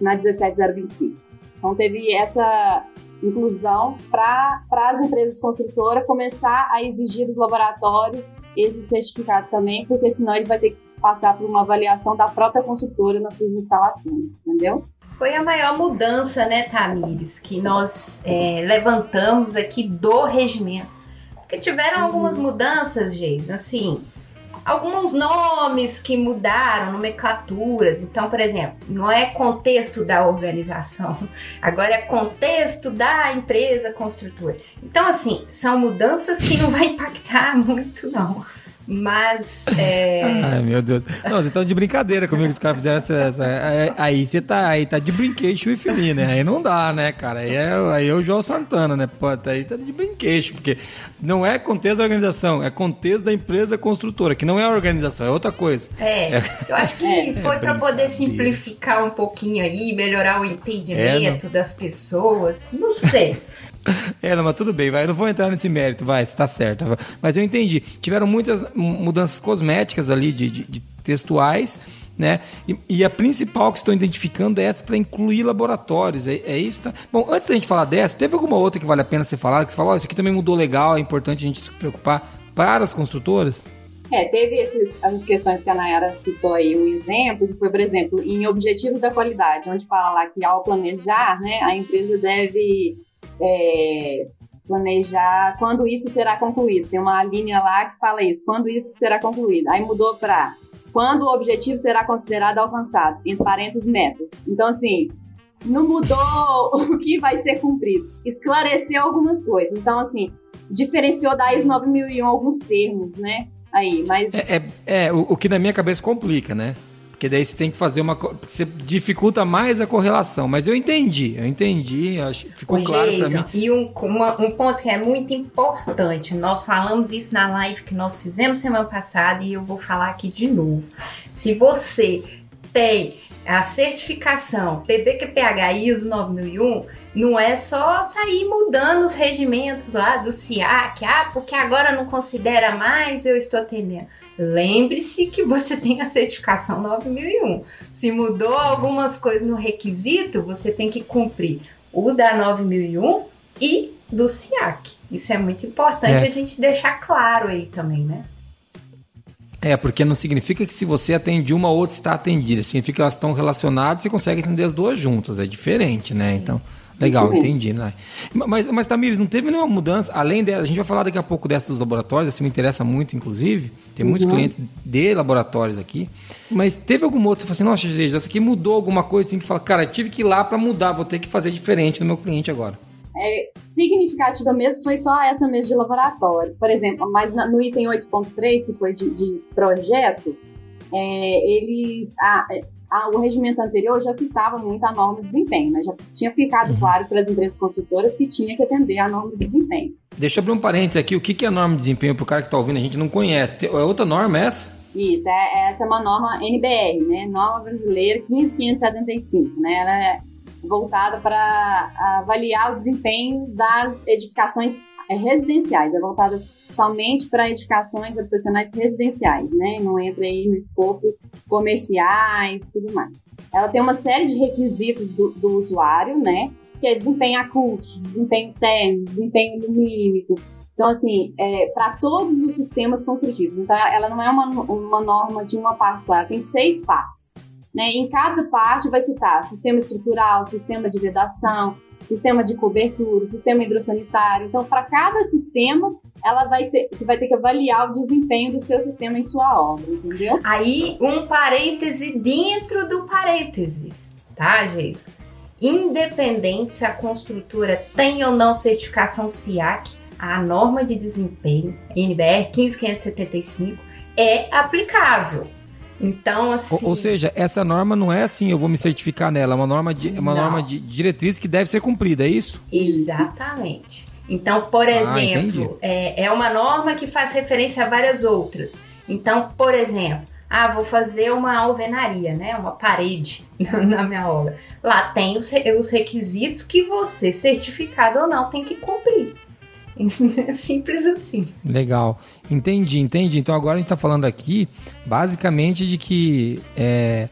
na 17025. Então teve essa inclusão para as empresas construtoras começar a exigir dos laboratórios esse certificado também, porque senão eles vão ter que passar por uma avaliação da própria construtora nas suas instalações, entendeu? Foi a maior mudança, né, Tamires, que nós é, levantamos aqui do regimento. Porque tiveram algumas mudanças, Geis, assim, alguns nomes que mudaram, nomenclaturas. Então, por exemplo, não é contexto da organização, agora é contexto da empresa construtora. Então, assim, são mudanças que não vai impactar muito, não. Mas. É... Ai, meu Deus. Não, vocês estão de brincadeira comigo, os caras fizeram essa. essa aí você tá, aí tá de brinquedo with me, né? Aí não dá, né, cara? Aí é, aí é o João Santana, né? Pô, tá aí tá de brinquedo, porque não é contexto da organização, é contexto da empresa construtora, que não é a organização, é outra coisa. É, é. eu acho que é, foi é para poder simplificar um pouquinho aí, melhorar o entendimento é, das pessoas. Não sei. É, não, mas tudo bem, vai. Eu não vou entrar nesse mérito, vai, está certo. Mas eu entendi. Tiveram muitas mudanças cosméticas ali, de, de, de textuais, né? E, e, a principal que estão identificando é essa para incluir laboratórios. É, é, isso? Tá? Bom, antes da gente falar dessa, teve alguma outra que vale a pena você falar? Que você falou, oh, isso aqui também mudou legal, é importante a gente se preocupar para as construtoras? É, teve esses, essas questões que a Nayara citou aí, um exemplo, que foi, por exemplo, em objetivos da qualidade, onde fala lá que ao planejar, né, a empresa deve é, planejar quando isso será concluído. Tem uma linha lá que fala isso, quando isso será concluído. Aí mudou para quando o objetivo será considerado alcançado, entre parênteses metas. Então, assim, não mudou o que vai ser cumprido. Esclareceu algumas coisas. Então, assim, diferenciou da ISO 9001 alguns termos, né? Aí, mas... É, é, é o, o que na minha cabeça complica, né? Porque daí você tem que fazer uma. Você dificulta mais a correlação. Mas eu entendi, eu entendi, acho, ficou claro para mim. E um, uma, um ponto que é muito importante, nós falamos isso na live que nós fizemos semana passada e eu vou falar aqui de novo. Se você tem a certificação PBQPH ISO 9001 não é só sair mudando os regimentos lá do SIAC, ah, porque agora não considera mais, eu estou atendendo. Lembre-se que você tem a certificação 9001. Se mudou algumas coisas no requisito, você tem que cumprir o da 9001 e do SIAC. Isso é muito importante é. a gente deixar claro aí também, né? É, porque não significa que se você atende uma, outra está atendida. Significa que elas estão relacionadas e você consegue atender as duas juntas. É diferente, né? Sim. Então, legal, entendi. Né? Mas, mas Tamires, não teve nenhuma mudança, além dela, a gente vai falar daqui a pouco dessa dos laboratórios, essa me interessa muito, inclusive. Tem muitos uhum. clientes de laboratórios aqui. Mas teve algum outro você falou assim, nossa, Jesus, essa aqui mudou alguma coisa assim que fala, cara, tive que ir lá para mudar, vou ter que fazer diferente no meu cliente agora é, significativa mesmo foi só essa mesmo de laboratório. Por exemplo, mas no item 8.3, que foi de, de projeto, é, eles. A, a, o regimento anterior já citava muito a norma de desempenho, né? Já tinha ficado uhum. claro para as empresas construtoras que tinha que atender a norma de desempenho. Deixa eu abrir um parênteses aqui. O que é a norma de desempenho para o cara que está ouvindo? A gente não conhece. É outra norma essa? Isso, é, essa é uma norma NBR, né? Norma Brasileira 15575, né? Ela é voltada para avaliar o desempenho das edificações é, residenciais, é voltada somente para edificações habitacionais residenciais, né? Não entra aí no escopo comerciais e tudo mais. Ela tem uma série de requisitos do, do usuário, né? Que é desempenho acústico, desempenho térmico, desempenho lumínico. Então, assim, é, para todos os sistemas construtivos. Então, ela não é uma, uma norma de uma parte só, ela tem seis partes. Né? Em cada parte vai citar sistema estrutural, sistema de vedação, sistema de cobertura, sistema hidrossanitário. Então, para cada sistema, ela vai ter, você vai ter que avaliar o desempenho do seu sistema em sua obra, entendeu? Aí, um parêntese dentro do parênteses, tá, gente? Independente se a construtora tem ou não certificação SIAC, a norma de desempenho NBR 15575 é aplicável. Então, assim. Ou, ou, seja, essa norma não é assim, eu vou me certificar nela, é uma norma de, é uma norma de diretriz que deve ser cumprida, é isso? Exatamente. Então, por ah, exemplo, ah, é, é uma norma que faz referência a várias outras. Então, por exemplo, ah, vou fazer uma alvenaria, né? Uma parede na minha obra. Lá tem os, os requisitos que você, certificado ou não, tem que cumprir. Simples assim. Legal. Entendi, entendi. Então agora a gente está falando aqui basicamente de que. É,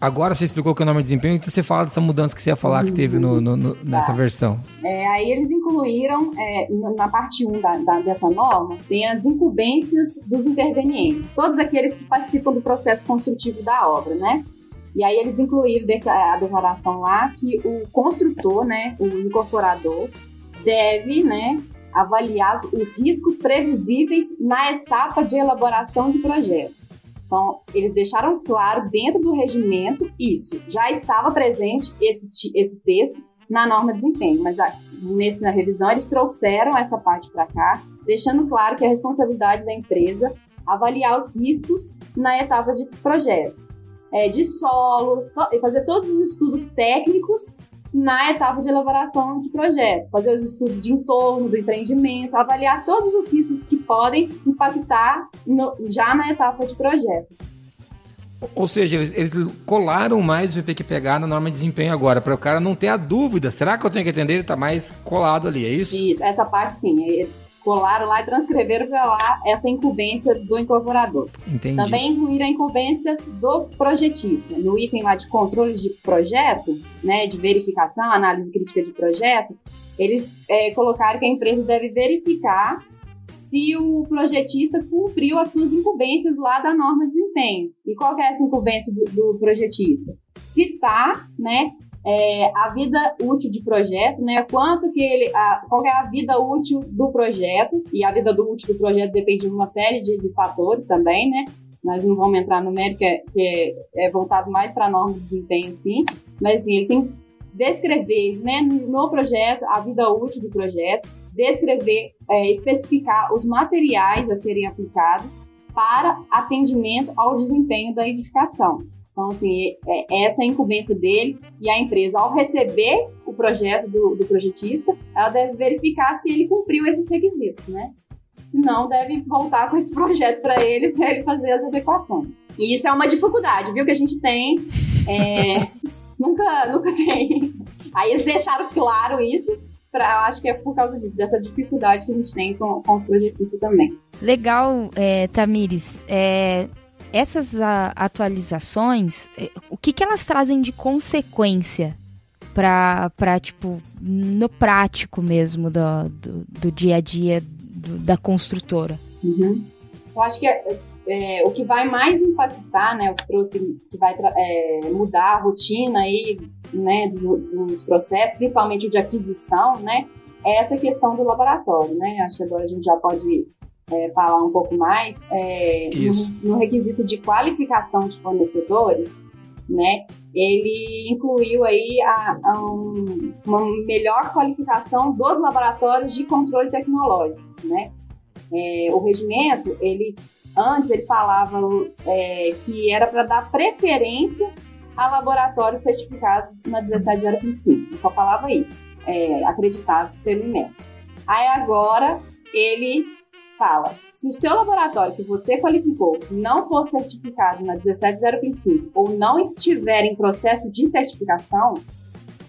agora você explicou que é o nome de desempenho, então você fala dessa mudança que você ia falar que teve no, no, no, nessa tá. versão. É, aí eles incluíram, é, na parte 1 da, da, dessa norma, tem as incumbências dos intervenientes, todos aqueles que participam do processo construtivo da obra, né? E aí eles incluíram a declaração lá que o construtor, né, o incorporador, deve, né, avaliar os riscos previsíveis na etapa de elaboração de projeto. Então, eles deixaram claro dentro do regimento isso. Já estava presente esse, esse texto na norma de desempenho, mas a, nesse, na revisão eles trouxeram essa parte para cá, deixando claro que a responsabilidade da empresa avaliar os riscos na etapa de projeto, é, de solo, to, fazer todos os estudos técnicos na etapa de elaboração de projeto, fazer os estudos de entorno do empreendimento, avaliar todos os riscos que podem impactar no, já na etapa de projeto. Ou seja, eles, eles colaram mais o PPQPH na norma de desempenho agora, para o cara não ter a dúvida. Será que eu tenho que atender? Ele está mais colado ali, é isso? Isso, essa parte sim. Eles colaram lá e transcreveram para lá essa incumbência do incorporador. Entendi. Também incluíram a incumbência do projetista. No item lá de controle de projeto, né, de verificação, análise crítica de projeto, eles é, colocaram que a empresa deve verificar se o projetista cumpriu as suas incumbências lá da norma de desempenho. E qual é essa incumbência do, do projetista? Citar, né, é, a vida útil de projeto, né? Quanto que ele, a, qual é a vida útil do projeto e a vida do útil do projeto depende de uma série de, de fatores também, né? Nós não vamos entrar no mérito que é, que é, é voltado mais para norma de desempenho, sim, mas assim, ele tem que descrever, né, no projeto a vida útil do projeto, descrever, é, especificar os materiais a serem aplicados para atendimento ao desempenho da edificação. Então, assim, é, essa é a incumbência dele e a empresa, ao receber o projeto do, do projetista, ela deve verificar se ele cumpriu esses requisitos, né? Se não, deve voltar com esse projeto para ele, para ele fazer as adequações. E isso é uma dificuldade, viu, que a gente tem. É, nunca, nunca tem. Aí eles deixaram claro isso, pra, eu acho que é por causa disso, dessa dificuldade que a gente tem com, com os projetistas também. Legal, é, Tamires. É, essas a, atualizações, é, o que, que elas trazem de consequência para, tipo, no prático mesmo do, do, do dia a dia do, da construtora? Uhum. Eu acho que é, é, o que vai mais impactar, né, o que trouxe, que vai é, mudar a rotina aí, né, do, dos processos, principalmente o de aquisição, né, é essa questão do laboratório, né? Acho que agora a gente já pode é, falar um pouco mais, é, no, no, requisito de qualificação de fornecedores, né, ele incluiu aí a, a um, uma melhor qualificação dos laboratórios de controle tecnológico, né. É, o regimento, ele antes ele falava é, que era para dar preferência a laboratórios certificados na 17025, só falava isso, é, acreditado pelo INEP. Aí agora ele fala: se o seu laboratório que você qualificou não for certificado na 17025 ou não estiver em processo de certificação,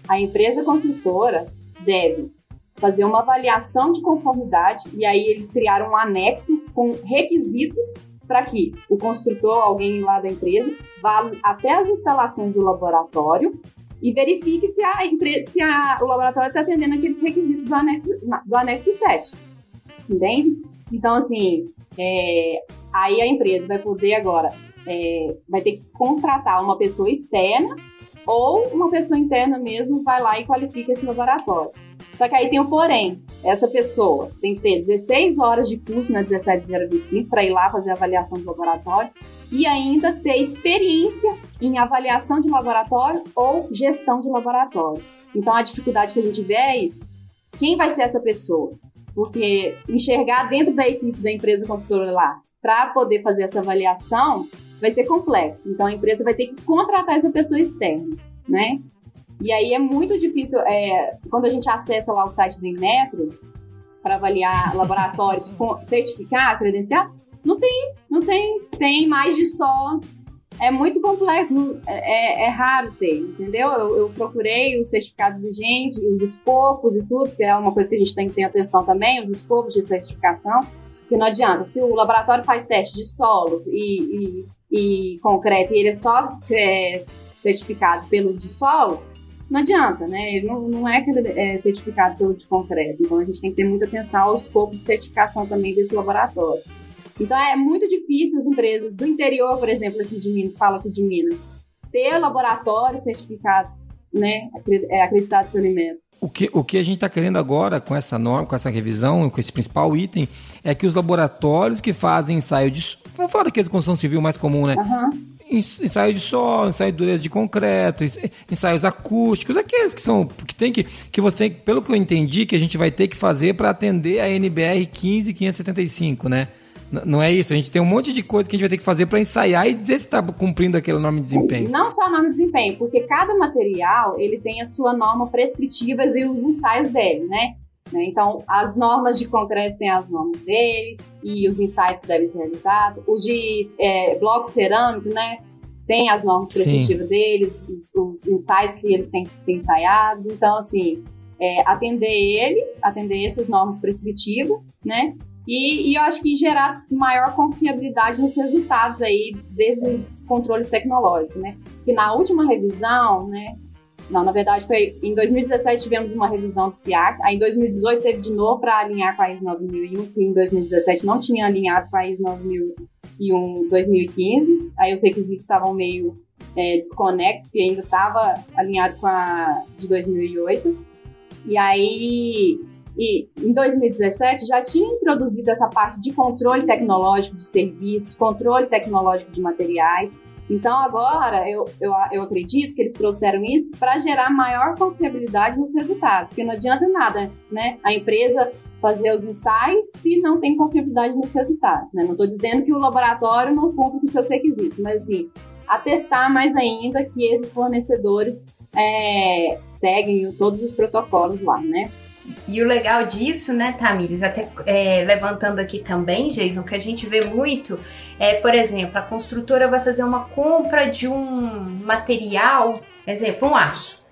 a empresa construtora deve fazer uma avaliação de conformidade e aí eles criaram um anexo com requisitos para que o construtor, alguém lá da empresa, vá até as instalações do laboratório e verifique se, a empresa, se a, o laboratório está atendendo aqueles requisitos do anexo, do anexo 7. Entende? Então, assim, é, aí a empresa vai poder agora, é, vai ter que contratar uma pessoa externa ou uma pessoa interna mesmo vai lá e qualifica esse laboratório. Só que aí tem o porém. Essa pessoa tem que ter 16 horas de curso na 17025 para ir lá fazer a avaliação do laboratório e ainda ter experiência em avaliação de laboratório ou gestão de laboratório. Então a dificuldade que a gente vê é isso. Quem vai ser essa pessoa? Porque enxergar dentro da equipe da empresa construtora lá para poder fazer essa avaliação vai ser complexo. Então a empresa vai ter que contratar essa pessoa externa, né? E aí é muito difícil, é, quando a gente acessa lá o site do Inmetro para avaliar laboratórios, certificar, credenciar, não tem, não tem, tem mais de só é muito complexo, é, é, é raro ter, entendeu? Eu, eu, procurei os certificados vigentes, os escopos e tudo, que é uma coisa que a gente tem que ter atenção também, os escopos de certificação, que não adianta. Se o laboratório faz teste de solos e, e, e concreto e ele é só é, certificado pelo de solos, não adianta, né? Ele não, não é, é certificado pelo de concreto. Então a gente tem que ter muita atenção ao escopo de certificação também desse laboratório. Então é muito difícil as empresas do interior, por exemplo, aqui de Minas, fala aqui de Minas, ter laboratórios certificados, né, é, acreditados pelo alimento. o que, o que a gente está querendo agora com essa norma, com essa revisão, com esse principal item, é que os laboratórios que fazem ensaio de. Vamos falar daqueles de construção civil mais comum, né? Uhum ensaio de solo, ensaio de dureza de concreto, ensaios acústicos, aqueles que são que tem que que você tem, pelo que eu entendi, que a gente vai ter que fazer para atender a NBR 15575, né? Não é isso, a gente tem um monte de coisa que a gente vai ter que fazer para ensaiar e dizer se está cumprindo aquele norma de desempenho. Não só a norma de desempenho, porque cada material ele tem a sua norma prescritivas e os ensaios dele, né? né? Então, as normas de concreto têm as normas dele e os ensaios que devem ser realizados. Os de é, bloco cerâmico, né? Tem as normas prescritivas deles, os, os, ensaios que eles têm que ser ensaiados. Então, assim, é, atender eles, atender essas normas prescritivas, né? E, e, eu acho que gerar maior confiabilidade nos resultados aí desses controles tecnológicos, né? Que na última revisão, né? Não, na verdade foi em 2017 tivemos uma revisão do CIAC, aí em 2018 teve de novo para alinhar com a ISO 9001, que em 2017 não tinha alinhado com a ISO 9001 2015, aí os requisitos estavam meio é, desconexos, porque ainda estava alinhado com a de 2008. E aí e em 2017 já tinha introduzido essa parte de controle tecnológico de serviços, controle tecnológico de materiais. Então agora eu, eu, eu acredito que eles trouxeram isso para gerar maior confiabilidade nos resultados, porque não adianta nada, né? A empresa fazer os ensaios se não tem confiabilidade nos resultados, né? Não estou dizendo que o laboratório não cumpre com seus requisitos, mas assim, atestar mais ainda que esses fornecedores é, seguem todos os protocolos lá, né? E o legal disso, né, Tamires, até é, levantando aqui também, Jason, que a gente vê muito é, por exemplo, a construtora vai fazer uma compra de um material, exemplo, um aço.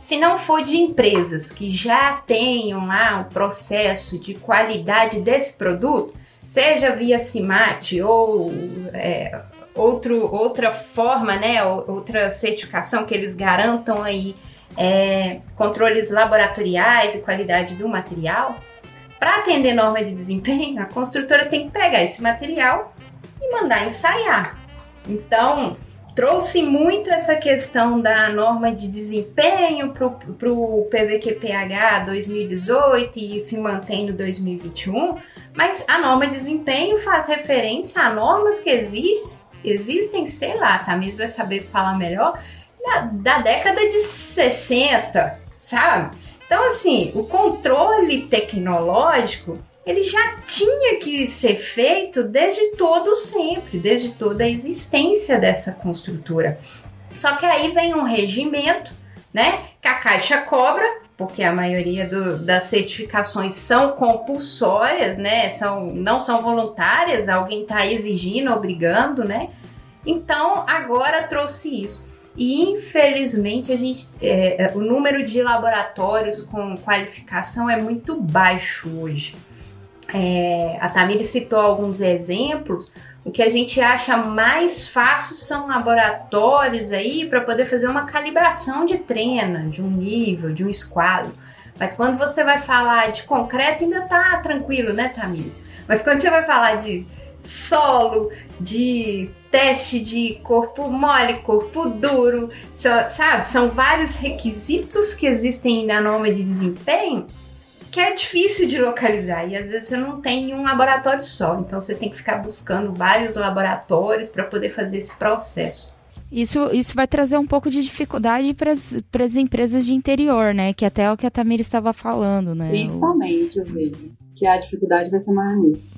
Se não for de empresas que já tenham lá um processo de qualidade desse produto, seja via CIMAT ou é, outro, outra forma, né, outra certificação que eles garantam aí é, controles laboratoriais e qualidade do material, para atender norma de desempenho, a construtora tem que pegar esse material e mandar ensaiar. Então, trouxe muito essa questão da norma de desempenho para o PVQPH 2018 e se mantém no 2021, mas a norma de desempenho faz referência a normas que existem, existem, sei lá, tá? Mesmo vai saber falar melhor, da, da década de 60, sabe? Então, assim, o controle tecnológico ele já tinha que ser feito desde todo sempre, desde toda a existência dessa construtora. Só que aí vem um regimento, né, que a Caixa cobra, porque a maioria do, das certificações são compulsórias, né, são, não são voluntárias, alguém está exigindo, obrigando, né. Então agora trouxe isso. E infelizmente a gente, é, o número de laboratórios com qualificação é muito baixo hoje é, a Tamiri citou alguns exemplos, o que a gente acha mais fácil são laboratórios aí para poder fazer uma calibração de trena, de um nível, de um esquadro. Mas quando você vai falar de concreto, ainda tá tranquilo, né, Tamiri? Mas quando você vai falar de solo, de teste de corpo mole, corpo duro, sabe? São vários requisitos que existem na norma de desempenho que é difícil de localizar e às vezes você não tem um laboratório só, então você tem que ficar buscando vários laboratórios para poder fazer esse processo. Isso, isso vai trazer um pouco de dificuldade para as empresas de interior, né? Que até é o que a Tamira estava falando, né? Principalmente, eu vejo que a dificuldade vai ser maior nisso.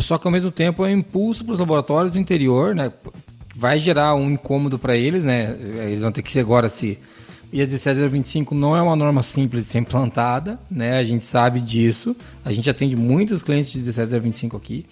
Só que ao mesmo tempo é um impulso para os laboratórios do interior, né? Vai gerar um incômodo para eles, né? Eles vão ter que agora se a 17025 não é uma norma simples de ser implantada, né? A gente sabe disso. A gente atende muitos clientes de 17025 aqui.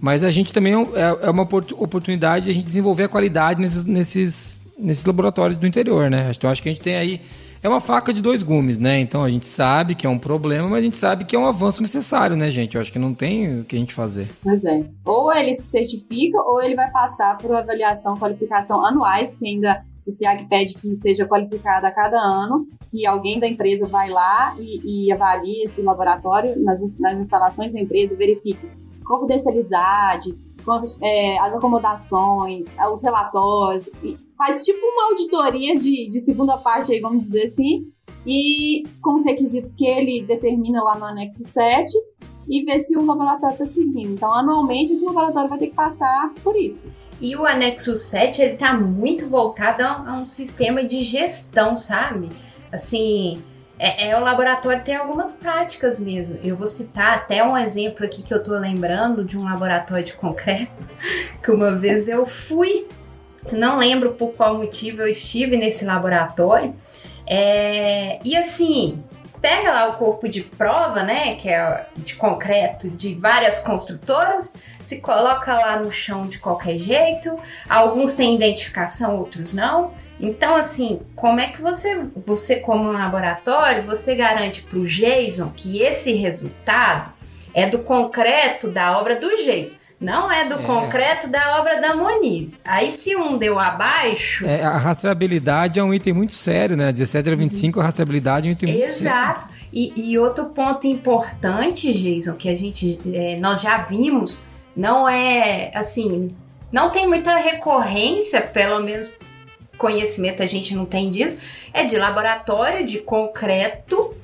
Mas a gente também é, é uma oportunidade de a gente desenvolver a qualidade nesses, nesses, nesses laboratórios do interior, né? Então acho que a gente tem aí. É uma faca de dois gumes, né? Então a gente sabe que é um problema, mas a gente sabe que é um avanço necessário, né, gente? Eu acho que não tem o que a gente fazer. Pois é. Ou ele se certifica, ou ele vai passar por avaliação, qualificação anuais, que ainda o SIAG pede que seja qualificada a cada ano, que alguém da empresa vai lá e, e avalie esse laboratório nas, nas instalações da empresa, verifique confidencialidade, é, as acomodações, os relatórios, faz tipo uma auditoria de, de segunda parte aí, vamos dizer assim, e com os requisitos que ele determina lá no anexo 7 e ver se o laboratório está seguindo. Então, anualmente, esse laboratório vai ter que passar por isso. E o anexo 7, ele tá muito voltado a, um sistema de gestão, sabe? Assim, é, é, o laboratório tem algumas práticas mesmo. Eu vou citar até um exemplo aqui que eu tô lembrando de um laboratório de concreto, que uma vez eu fui, não lembro por qual motivo eu estive nesse laboratório, é, e assim, pega lá o corpo de prova, né, que é de concreto de várias construtoras, se coloca lá no chão de qualquer jeito. Alguns têm identificação, outros não. Então, assim, como é que você, você como um laboratório, você garante para o Jason que esse resultado é do concreto da obra do Jason? Não é do é. concreto da obra da Moniz. Aí se um deu abaixo. É, a rastreabilidade é um item muito sério, né? 17 a 25, uhum. a rastreabilidade é um item muito Exato. sério. Exato. E, e, outro ponto importante, Jason, que a gente é, nós já vimos, não é assim, não tem muita recorrência, pelo menos conhecimento a gente não tem disso, é de laboratório de concreto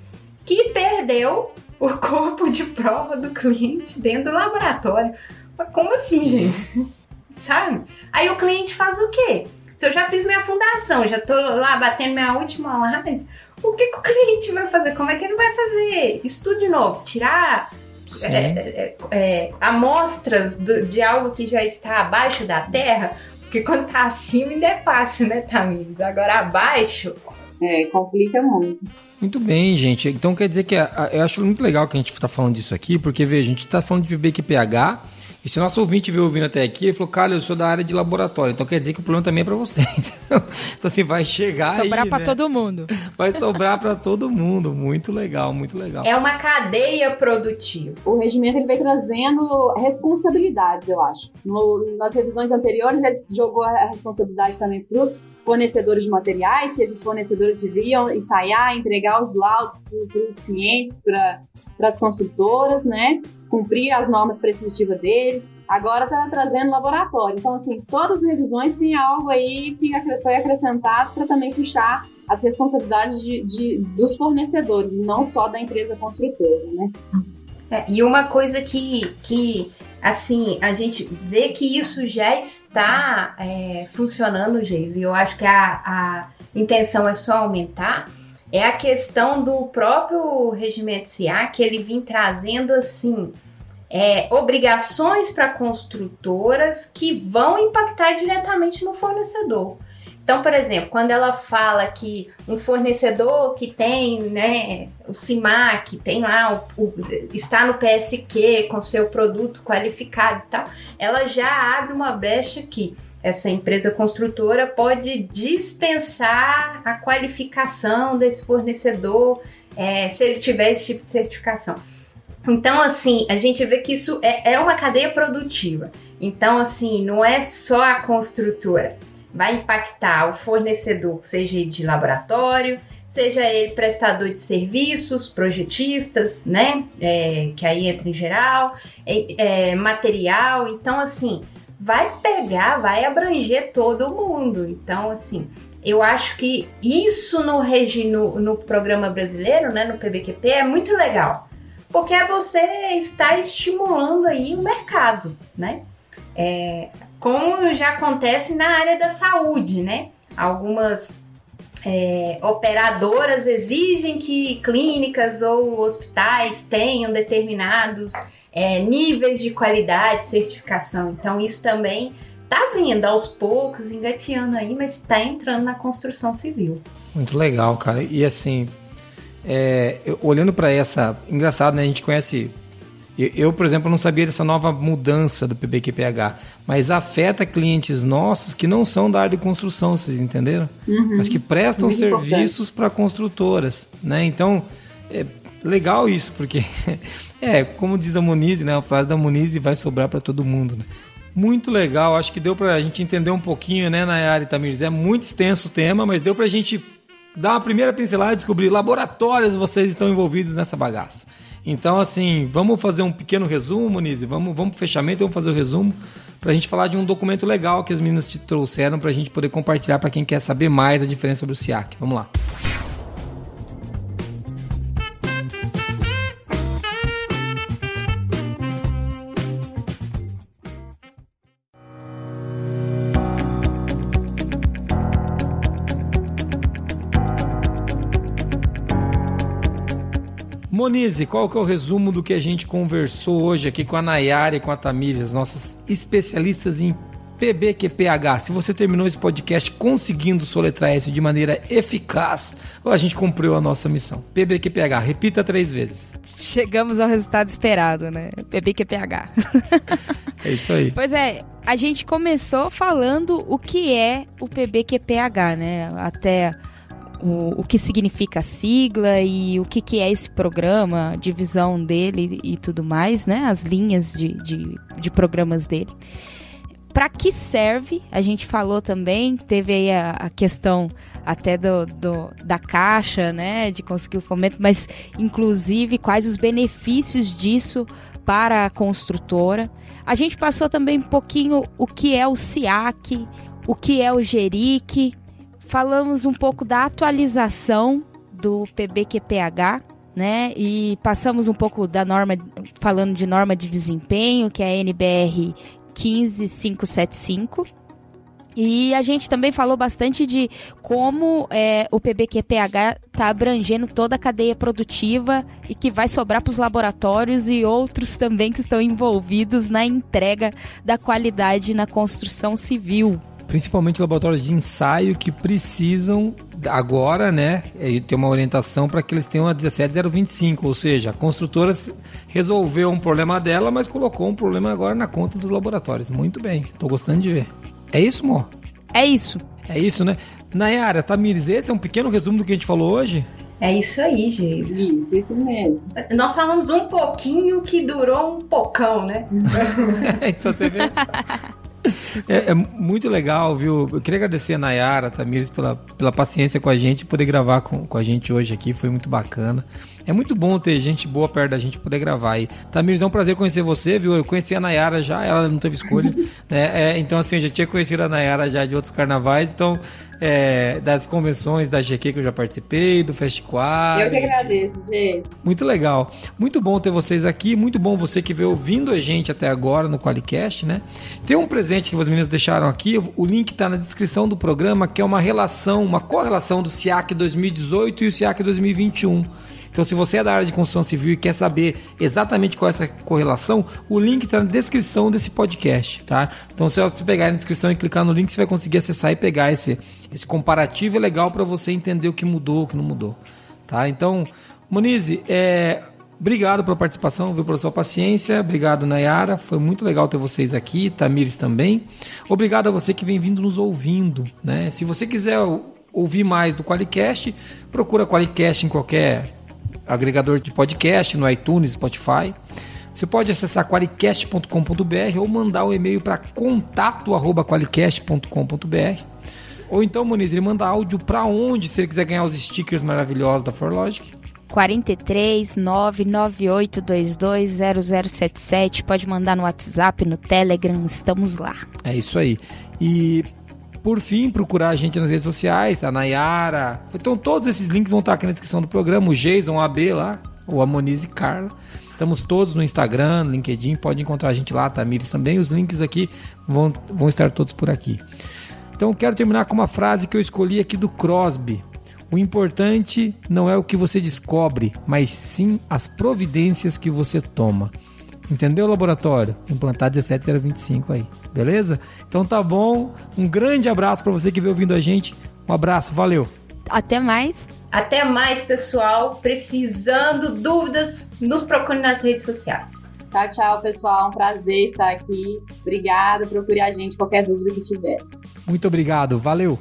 que perdeu o corpo de prova do cliente dentro do laboratório. Mas como assim, gente? Sabe? Aí o cliente faz o quê? Se eu já fiz minha fundação, já tô lá batendo minha última laje, o que, que o cliente vai fazer? Como é que ele vai fazer? Estudo de novo, tirar é, é, é, amostras do, de algo que já está abaixo da terra, porque quando tá acima ainda é fácil, né, Tamires? Agora abaixo. É, complica muito. Muito bem, gente. Então quer dizer que a, a, eu acho muito legal que a gente está falando disso aqui, porque veja, a gente está falando de PBQPH e se o nosso ouvinte veio ouvindo até aqui, ele falou, cara, eu sou da área de laboratório, então quer dizer que o problema também é para você. então, assim, vai chegar Sobrar para né? todo mundo. Vai sobrar para todo mundo. Muito legal, muito legal. É uma cadeia produtiva. O regimento ele vem trazendo responsabilidades, eu acho. No, nas revisões anteriores, ele jogou a responsabilidade também para os fornecedores de materiais, que esses fornecedores deviam ensaiar, entregar os laudos para os clientes, para as construtoras, né? cumprir as normas prescritivas deles. Agora está trazendo laboratório. Então, assim, todas as revisões têm algo aí que foi acrescentado para também puxar as responsabilidades de, de, dos fornecedores, não só da empresa construtora, né? É, e uma coisa que, que, assim, a gente vê que isso já está é, funcionando, Geise, e eu acho que a, a intenção é só aumentar, é a questão do próprio regimento CA, que ele vem trazendo assim é, obrigações para construtoras que vão impactar diretamente no fornecedor. Então, por exemplo, quando ela fala que um fornecedor que tem né, o CIMAC, tem lá, o, o, está no PSQ com seu produto qualificado e tal, ela já abre uma brecha aqui essa empresa construtora pode dispensar a qualificação desse fornecedor é, se ele tiver esse tipo de certificação. Então, assim, a gente vê que isso é, é uma cadeia produtiva. Então, assim, não é só a construtora. Vai impactar o fornecedor, seja de laboratório, seja ele prestador de serviços, projetistas, né? É, que aí entra em geral, é, é material. Então, assim, vai pegar, vai abranger todo mundo. Então, assim, eu acho que isso no, no, no programa brasileiro, né, no PBQP, é muito legal. Porque você está estimulando aí o mercado, né? É, como já acontece na área da saúde, né? Algumas é, operadoras exigem que clínicas ou hospitais tenham determinados é, níveis de qualidade, certificação. Então, isso também tá vindo aos poucos, engateando aí, mas está entrando na construção civil. Muito legal, cara. E assim, é, olhando para essa. Engraçado, né? A gente conhece. Eu, por exemplo, não sabia dessa nova mudança do PBQPH, mas afeta clientes nossos que não são da área de construção, vocês entenderam? Uhum. Mas que prestam Muito serviços para construtoras, né? Então, é legal isso, porque É, como diz a Muniz, né? A frase da Muniz vai sobrar para todo mundo, né? Muito legal, acho que deu para a gente entender um pouquinho, né, Nayara e Tamires? É muito extenso o tema, mas deu para a gente dar uma primeira pincelada e descobrir laboratórios vocês estão envolvidos nessa bagaça. Então, assim, vamos fazer um pequeno resumo, Muniz, vamos, vamos pro fechamento, vamos fazer o resumo para a gente falar de um documento legal que as meninas te trouxeram para a gente poder compartilhar para quem quer saber mais a diferença sobre o SIAC. Vamos lá. Monize, qual que é o resumo do que a gente conversou hoje aqui com a Nayara e com a Tamires, as nossas especialistas em PBQPH. Se você terminou esse podcast conseguindo soletrar isso de maneira eficaz, a gente cumpriu a nossa missão. PBQPH, repita três vezes. Chegamos ao resultado esperado, né? PBQPH. É isso aí. Pois é, a gente começou falando o que é o PBQPH, né? Até o, o que significa a sigla e o que, que é esse programa, divisão dele e tudo mais, né? As linhas de, de, de programas dele para que serve? A gente falou também, teve aí a, a questão até do, do, da caixa, né, de conseguir o fomento, mas inclusive quais os benefícios disso para a construtora. A gente passou também um pouquinho o que é o SIAC, o que é o GERIC, falamos um pouco da atualização do PBQPH, né? E passamos um pouco da norma, falando de norma de desempenho, que é a NBR 15575. E a gente também falou bastante de como é, o PBQPH está abrangendo toda a cadeia produtiva e que vai sobrar para os laboratórios e outros também que estão envolvidos na entrega da qualidade na construção civil. Principalmente laboratórios de ensaio que precisam agora, né, ter uma orientação para que eles tenham a 17025, ou seja, a construtora resolveu um problema dela, mas colocou um problema agora na conta dos laboratórios. Muito bem, estou gostando de ver. É isso, Mo? É isso. É isso, né? Nayara, Tamires, esse é um pequeno resumo do que a gente falou hoje? É isso aí, gente. Isso, isso mesmo. Nós falamos um pouquinho que durou um pocão, né? então você vê. É, é, muito legal, viu? Eu queria agradecer a Nayara, a Tamires, pela, pela paciência com a gente, poder gravar com, com a gente hoje aqui, foi muito bacana. É muito bom ter gente boa perto da gente poder gravar aí. Tamires, é um prazer conhecer você, viu? Eu conheci a Nayara já, ela não teve escolha, né? É, então, assim, eu já tinha conhecido a Nayara já de outros carnavais, então, é, das convenções da GQ que eu já participei, do Festival. Eu que agradeço, gente. Muito legal. Muito bom ter vocês aqui, muito bom você que veio ouvindo a gente até agora no Qualicast, né? Tem um presente que as meninas deixaram aqui, o link está na descrição do programa, que é uma relação, uma correlação do SIAC 2018 e o SIAC 2021. Então, se você é da área de construção civil e quer saber exatamente qual é essa correlação, o link está na descrição desse podcast, tá? Então, se você pegar na descrição e clicar no link, você vai conseguir acessar e pegar esse, esse comparativo é legal para você entender o que mudou, o que não mudou, tá? Então, Monize, é, Obrigado pela participação, viu, pela sua paciência. Obrigado, Nayara. Foi muito legal ter vocês aqui, Tamires também. Obrigado a você que vem vindo nos ouvindo. Né? Se você quiser ouvir mais do Qualicast, procura Qualicast em qualquer agregador de podcast, no iTunes, Spotify. Você pode acessar qualicast.com.br ou mandar um e-mail para contato@qualicast.com.br. Ou então, Moniz, ele manda áudio para onde se ele quiser ganhar os stickers maravilhosos da ForLogic? 43 998220077. Pode mandar no WhatsApp, no Telegram, estamos lá. É isso aí. E por fim, procurar a gente nas redes sociais, a Nayara. Então, todos esses links vão estar aqui na descrição do programa. O Jason AB lá, o Amonize Carla. Estamos todos no Instagram, LinkedIn, pode encontrar a gente lá, Tamires também. Os links aqui vão, vão estar todos por aqui. Então, quero terminar com uma frase que eu escolhi aqui do Crosby. O importante não é o que você descobre, mas sim as providências que você toma. Entendeu, laboratório? Implantar 17025 aí, beleza? Então tá bom. Um grande abraço para você que veio ouvindo a gente. Um abraço, valeu. Até mais. Até mais, pessoal. Precisando dúvidas, nos procure nas redes sociais. Tchau, tchau, pessoal. Um prazer estar aqui. Obrigada. Procure a gente qualquer dúvida que tiver. Muito obrigado. Valeu.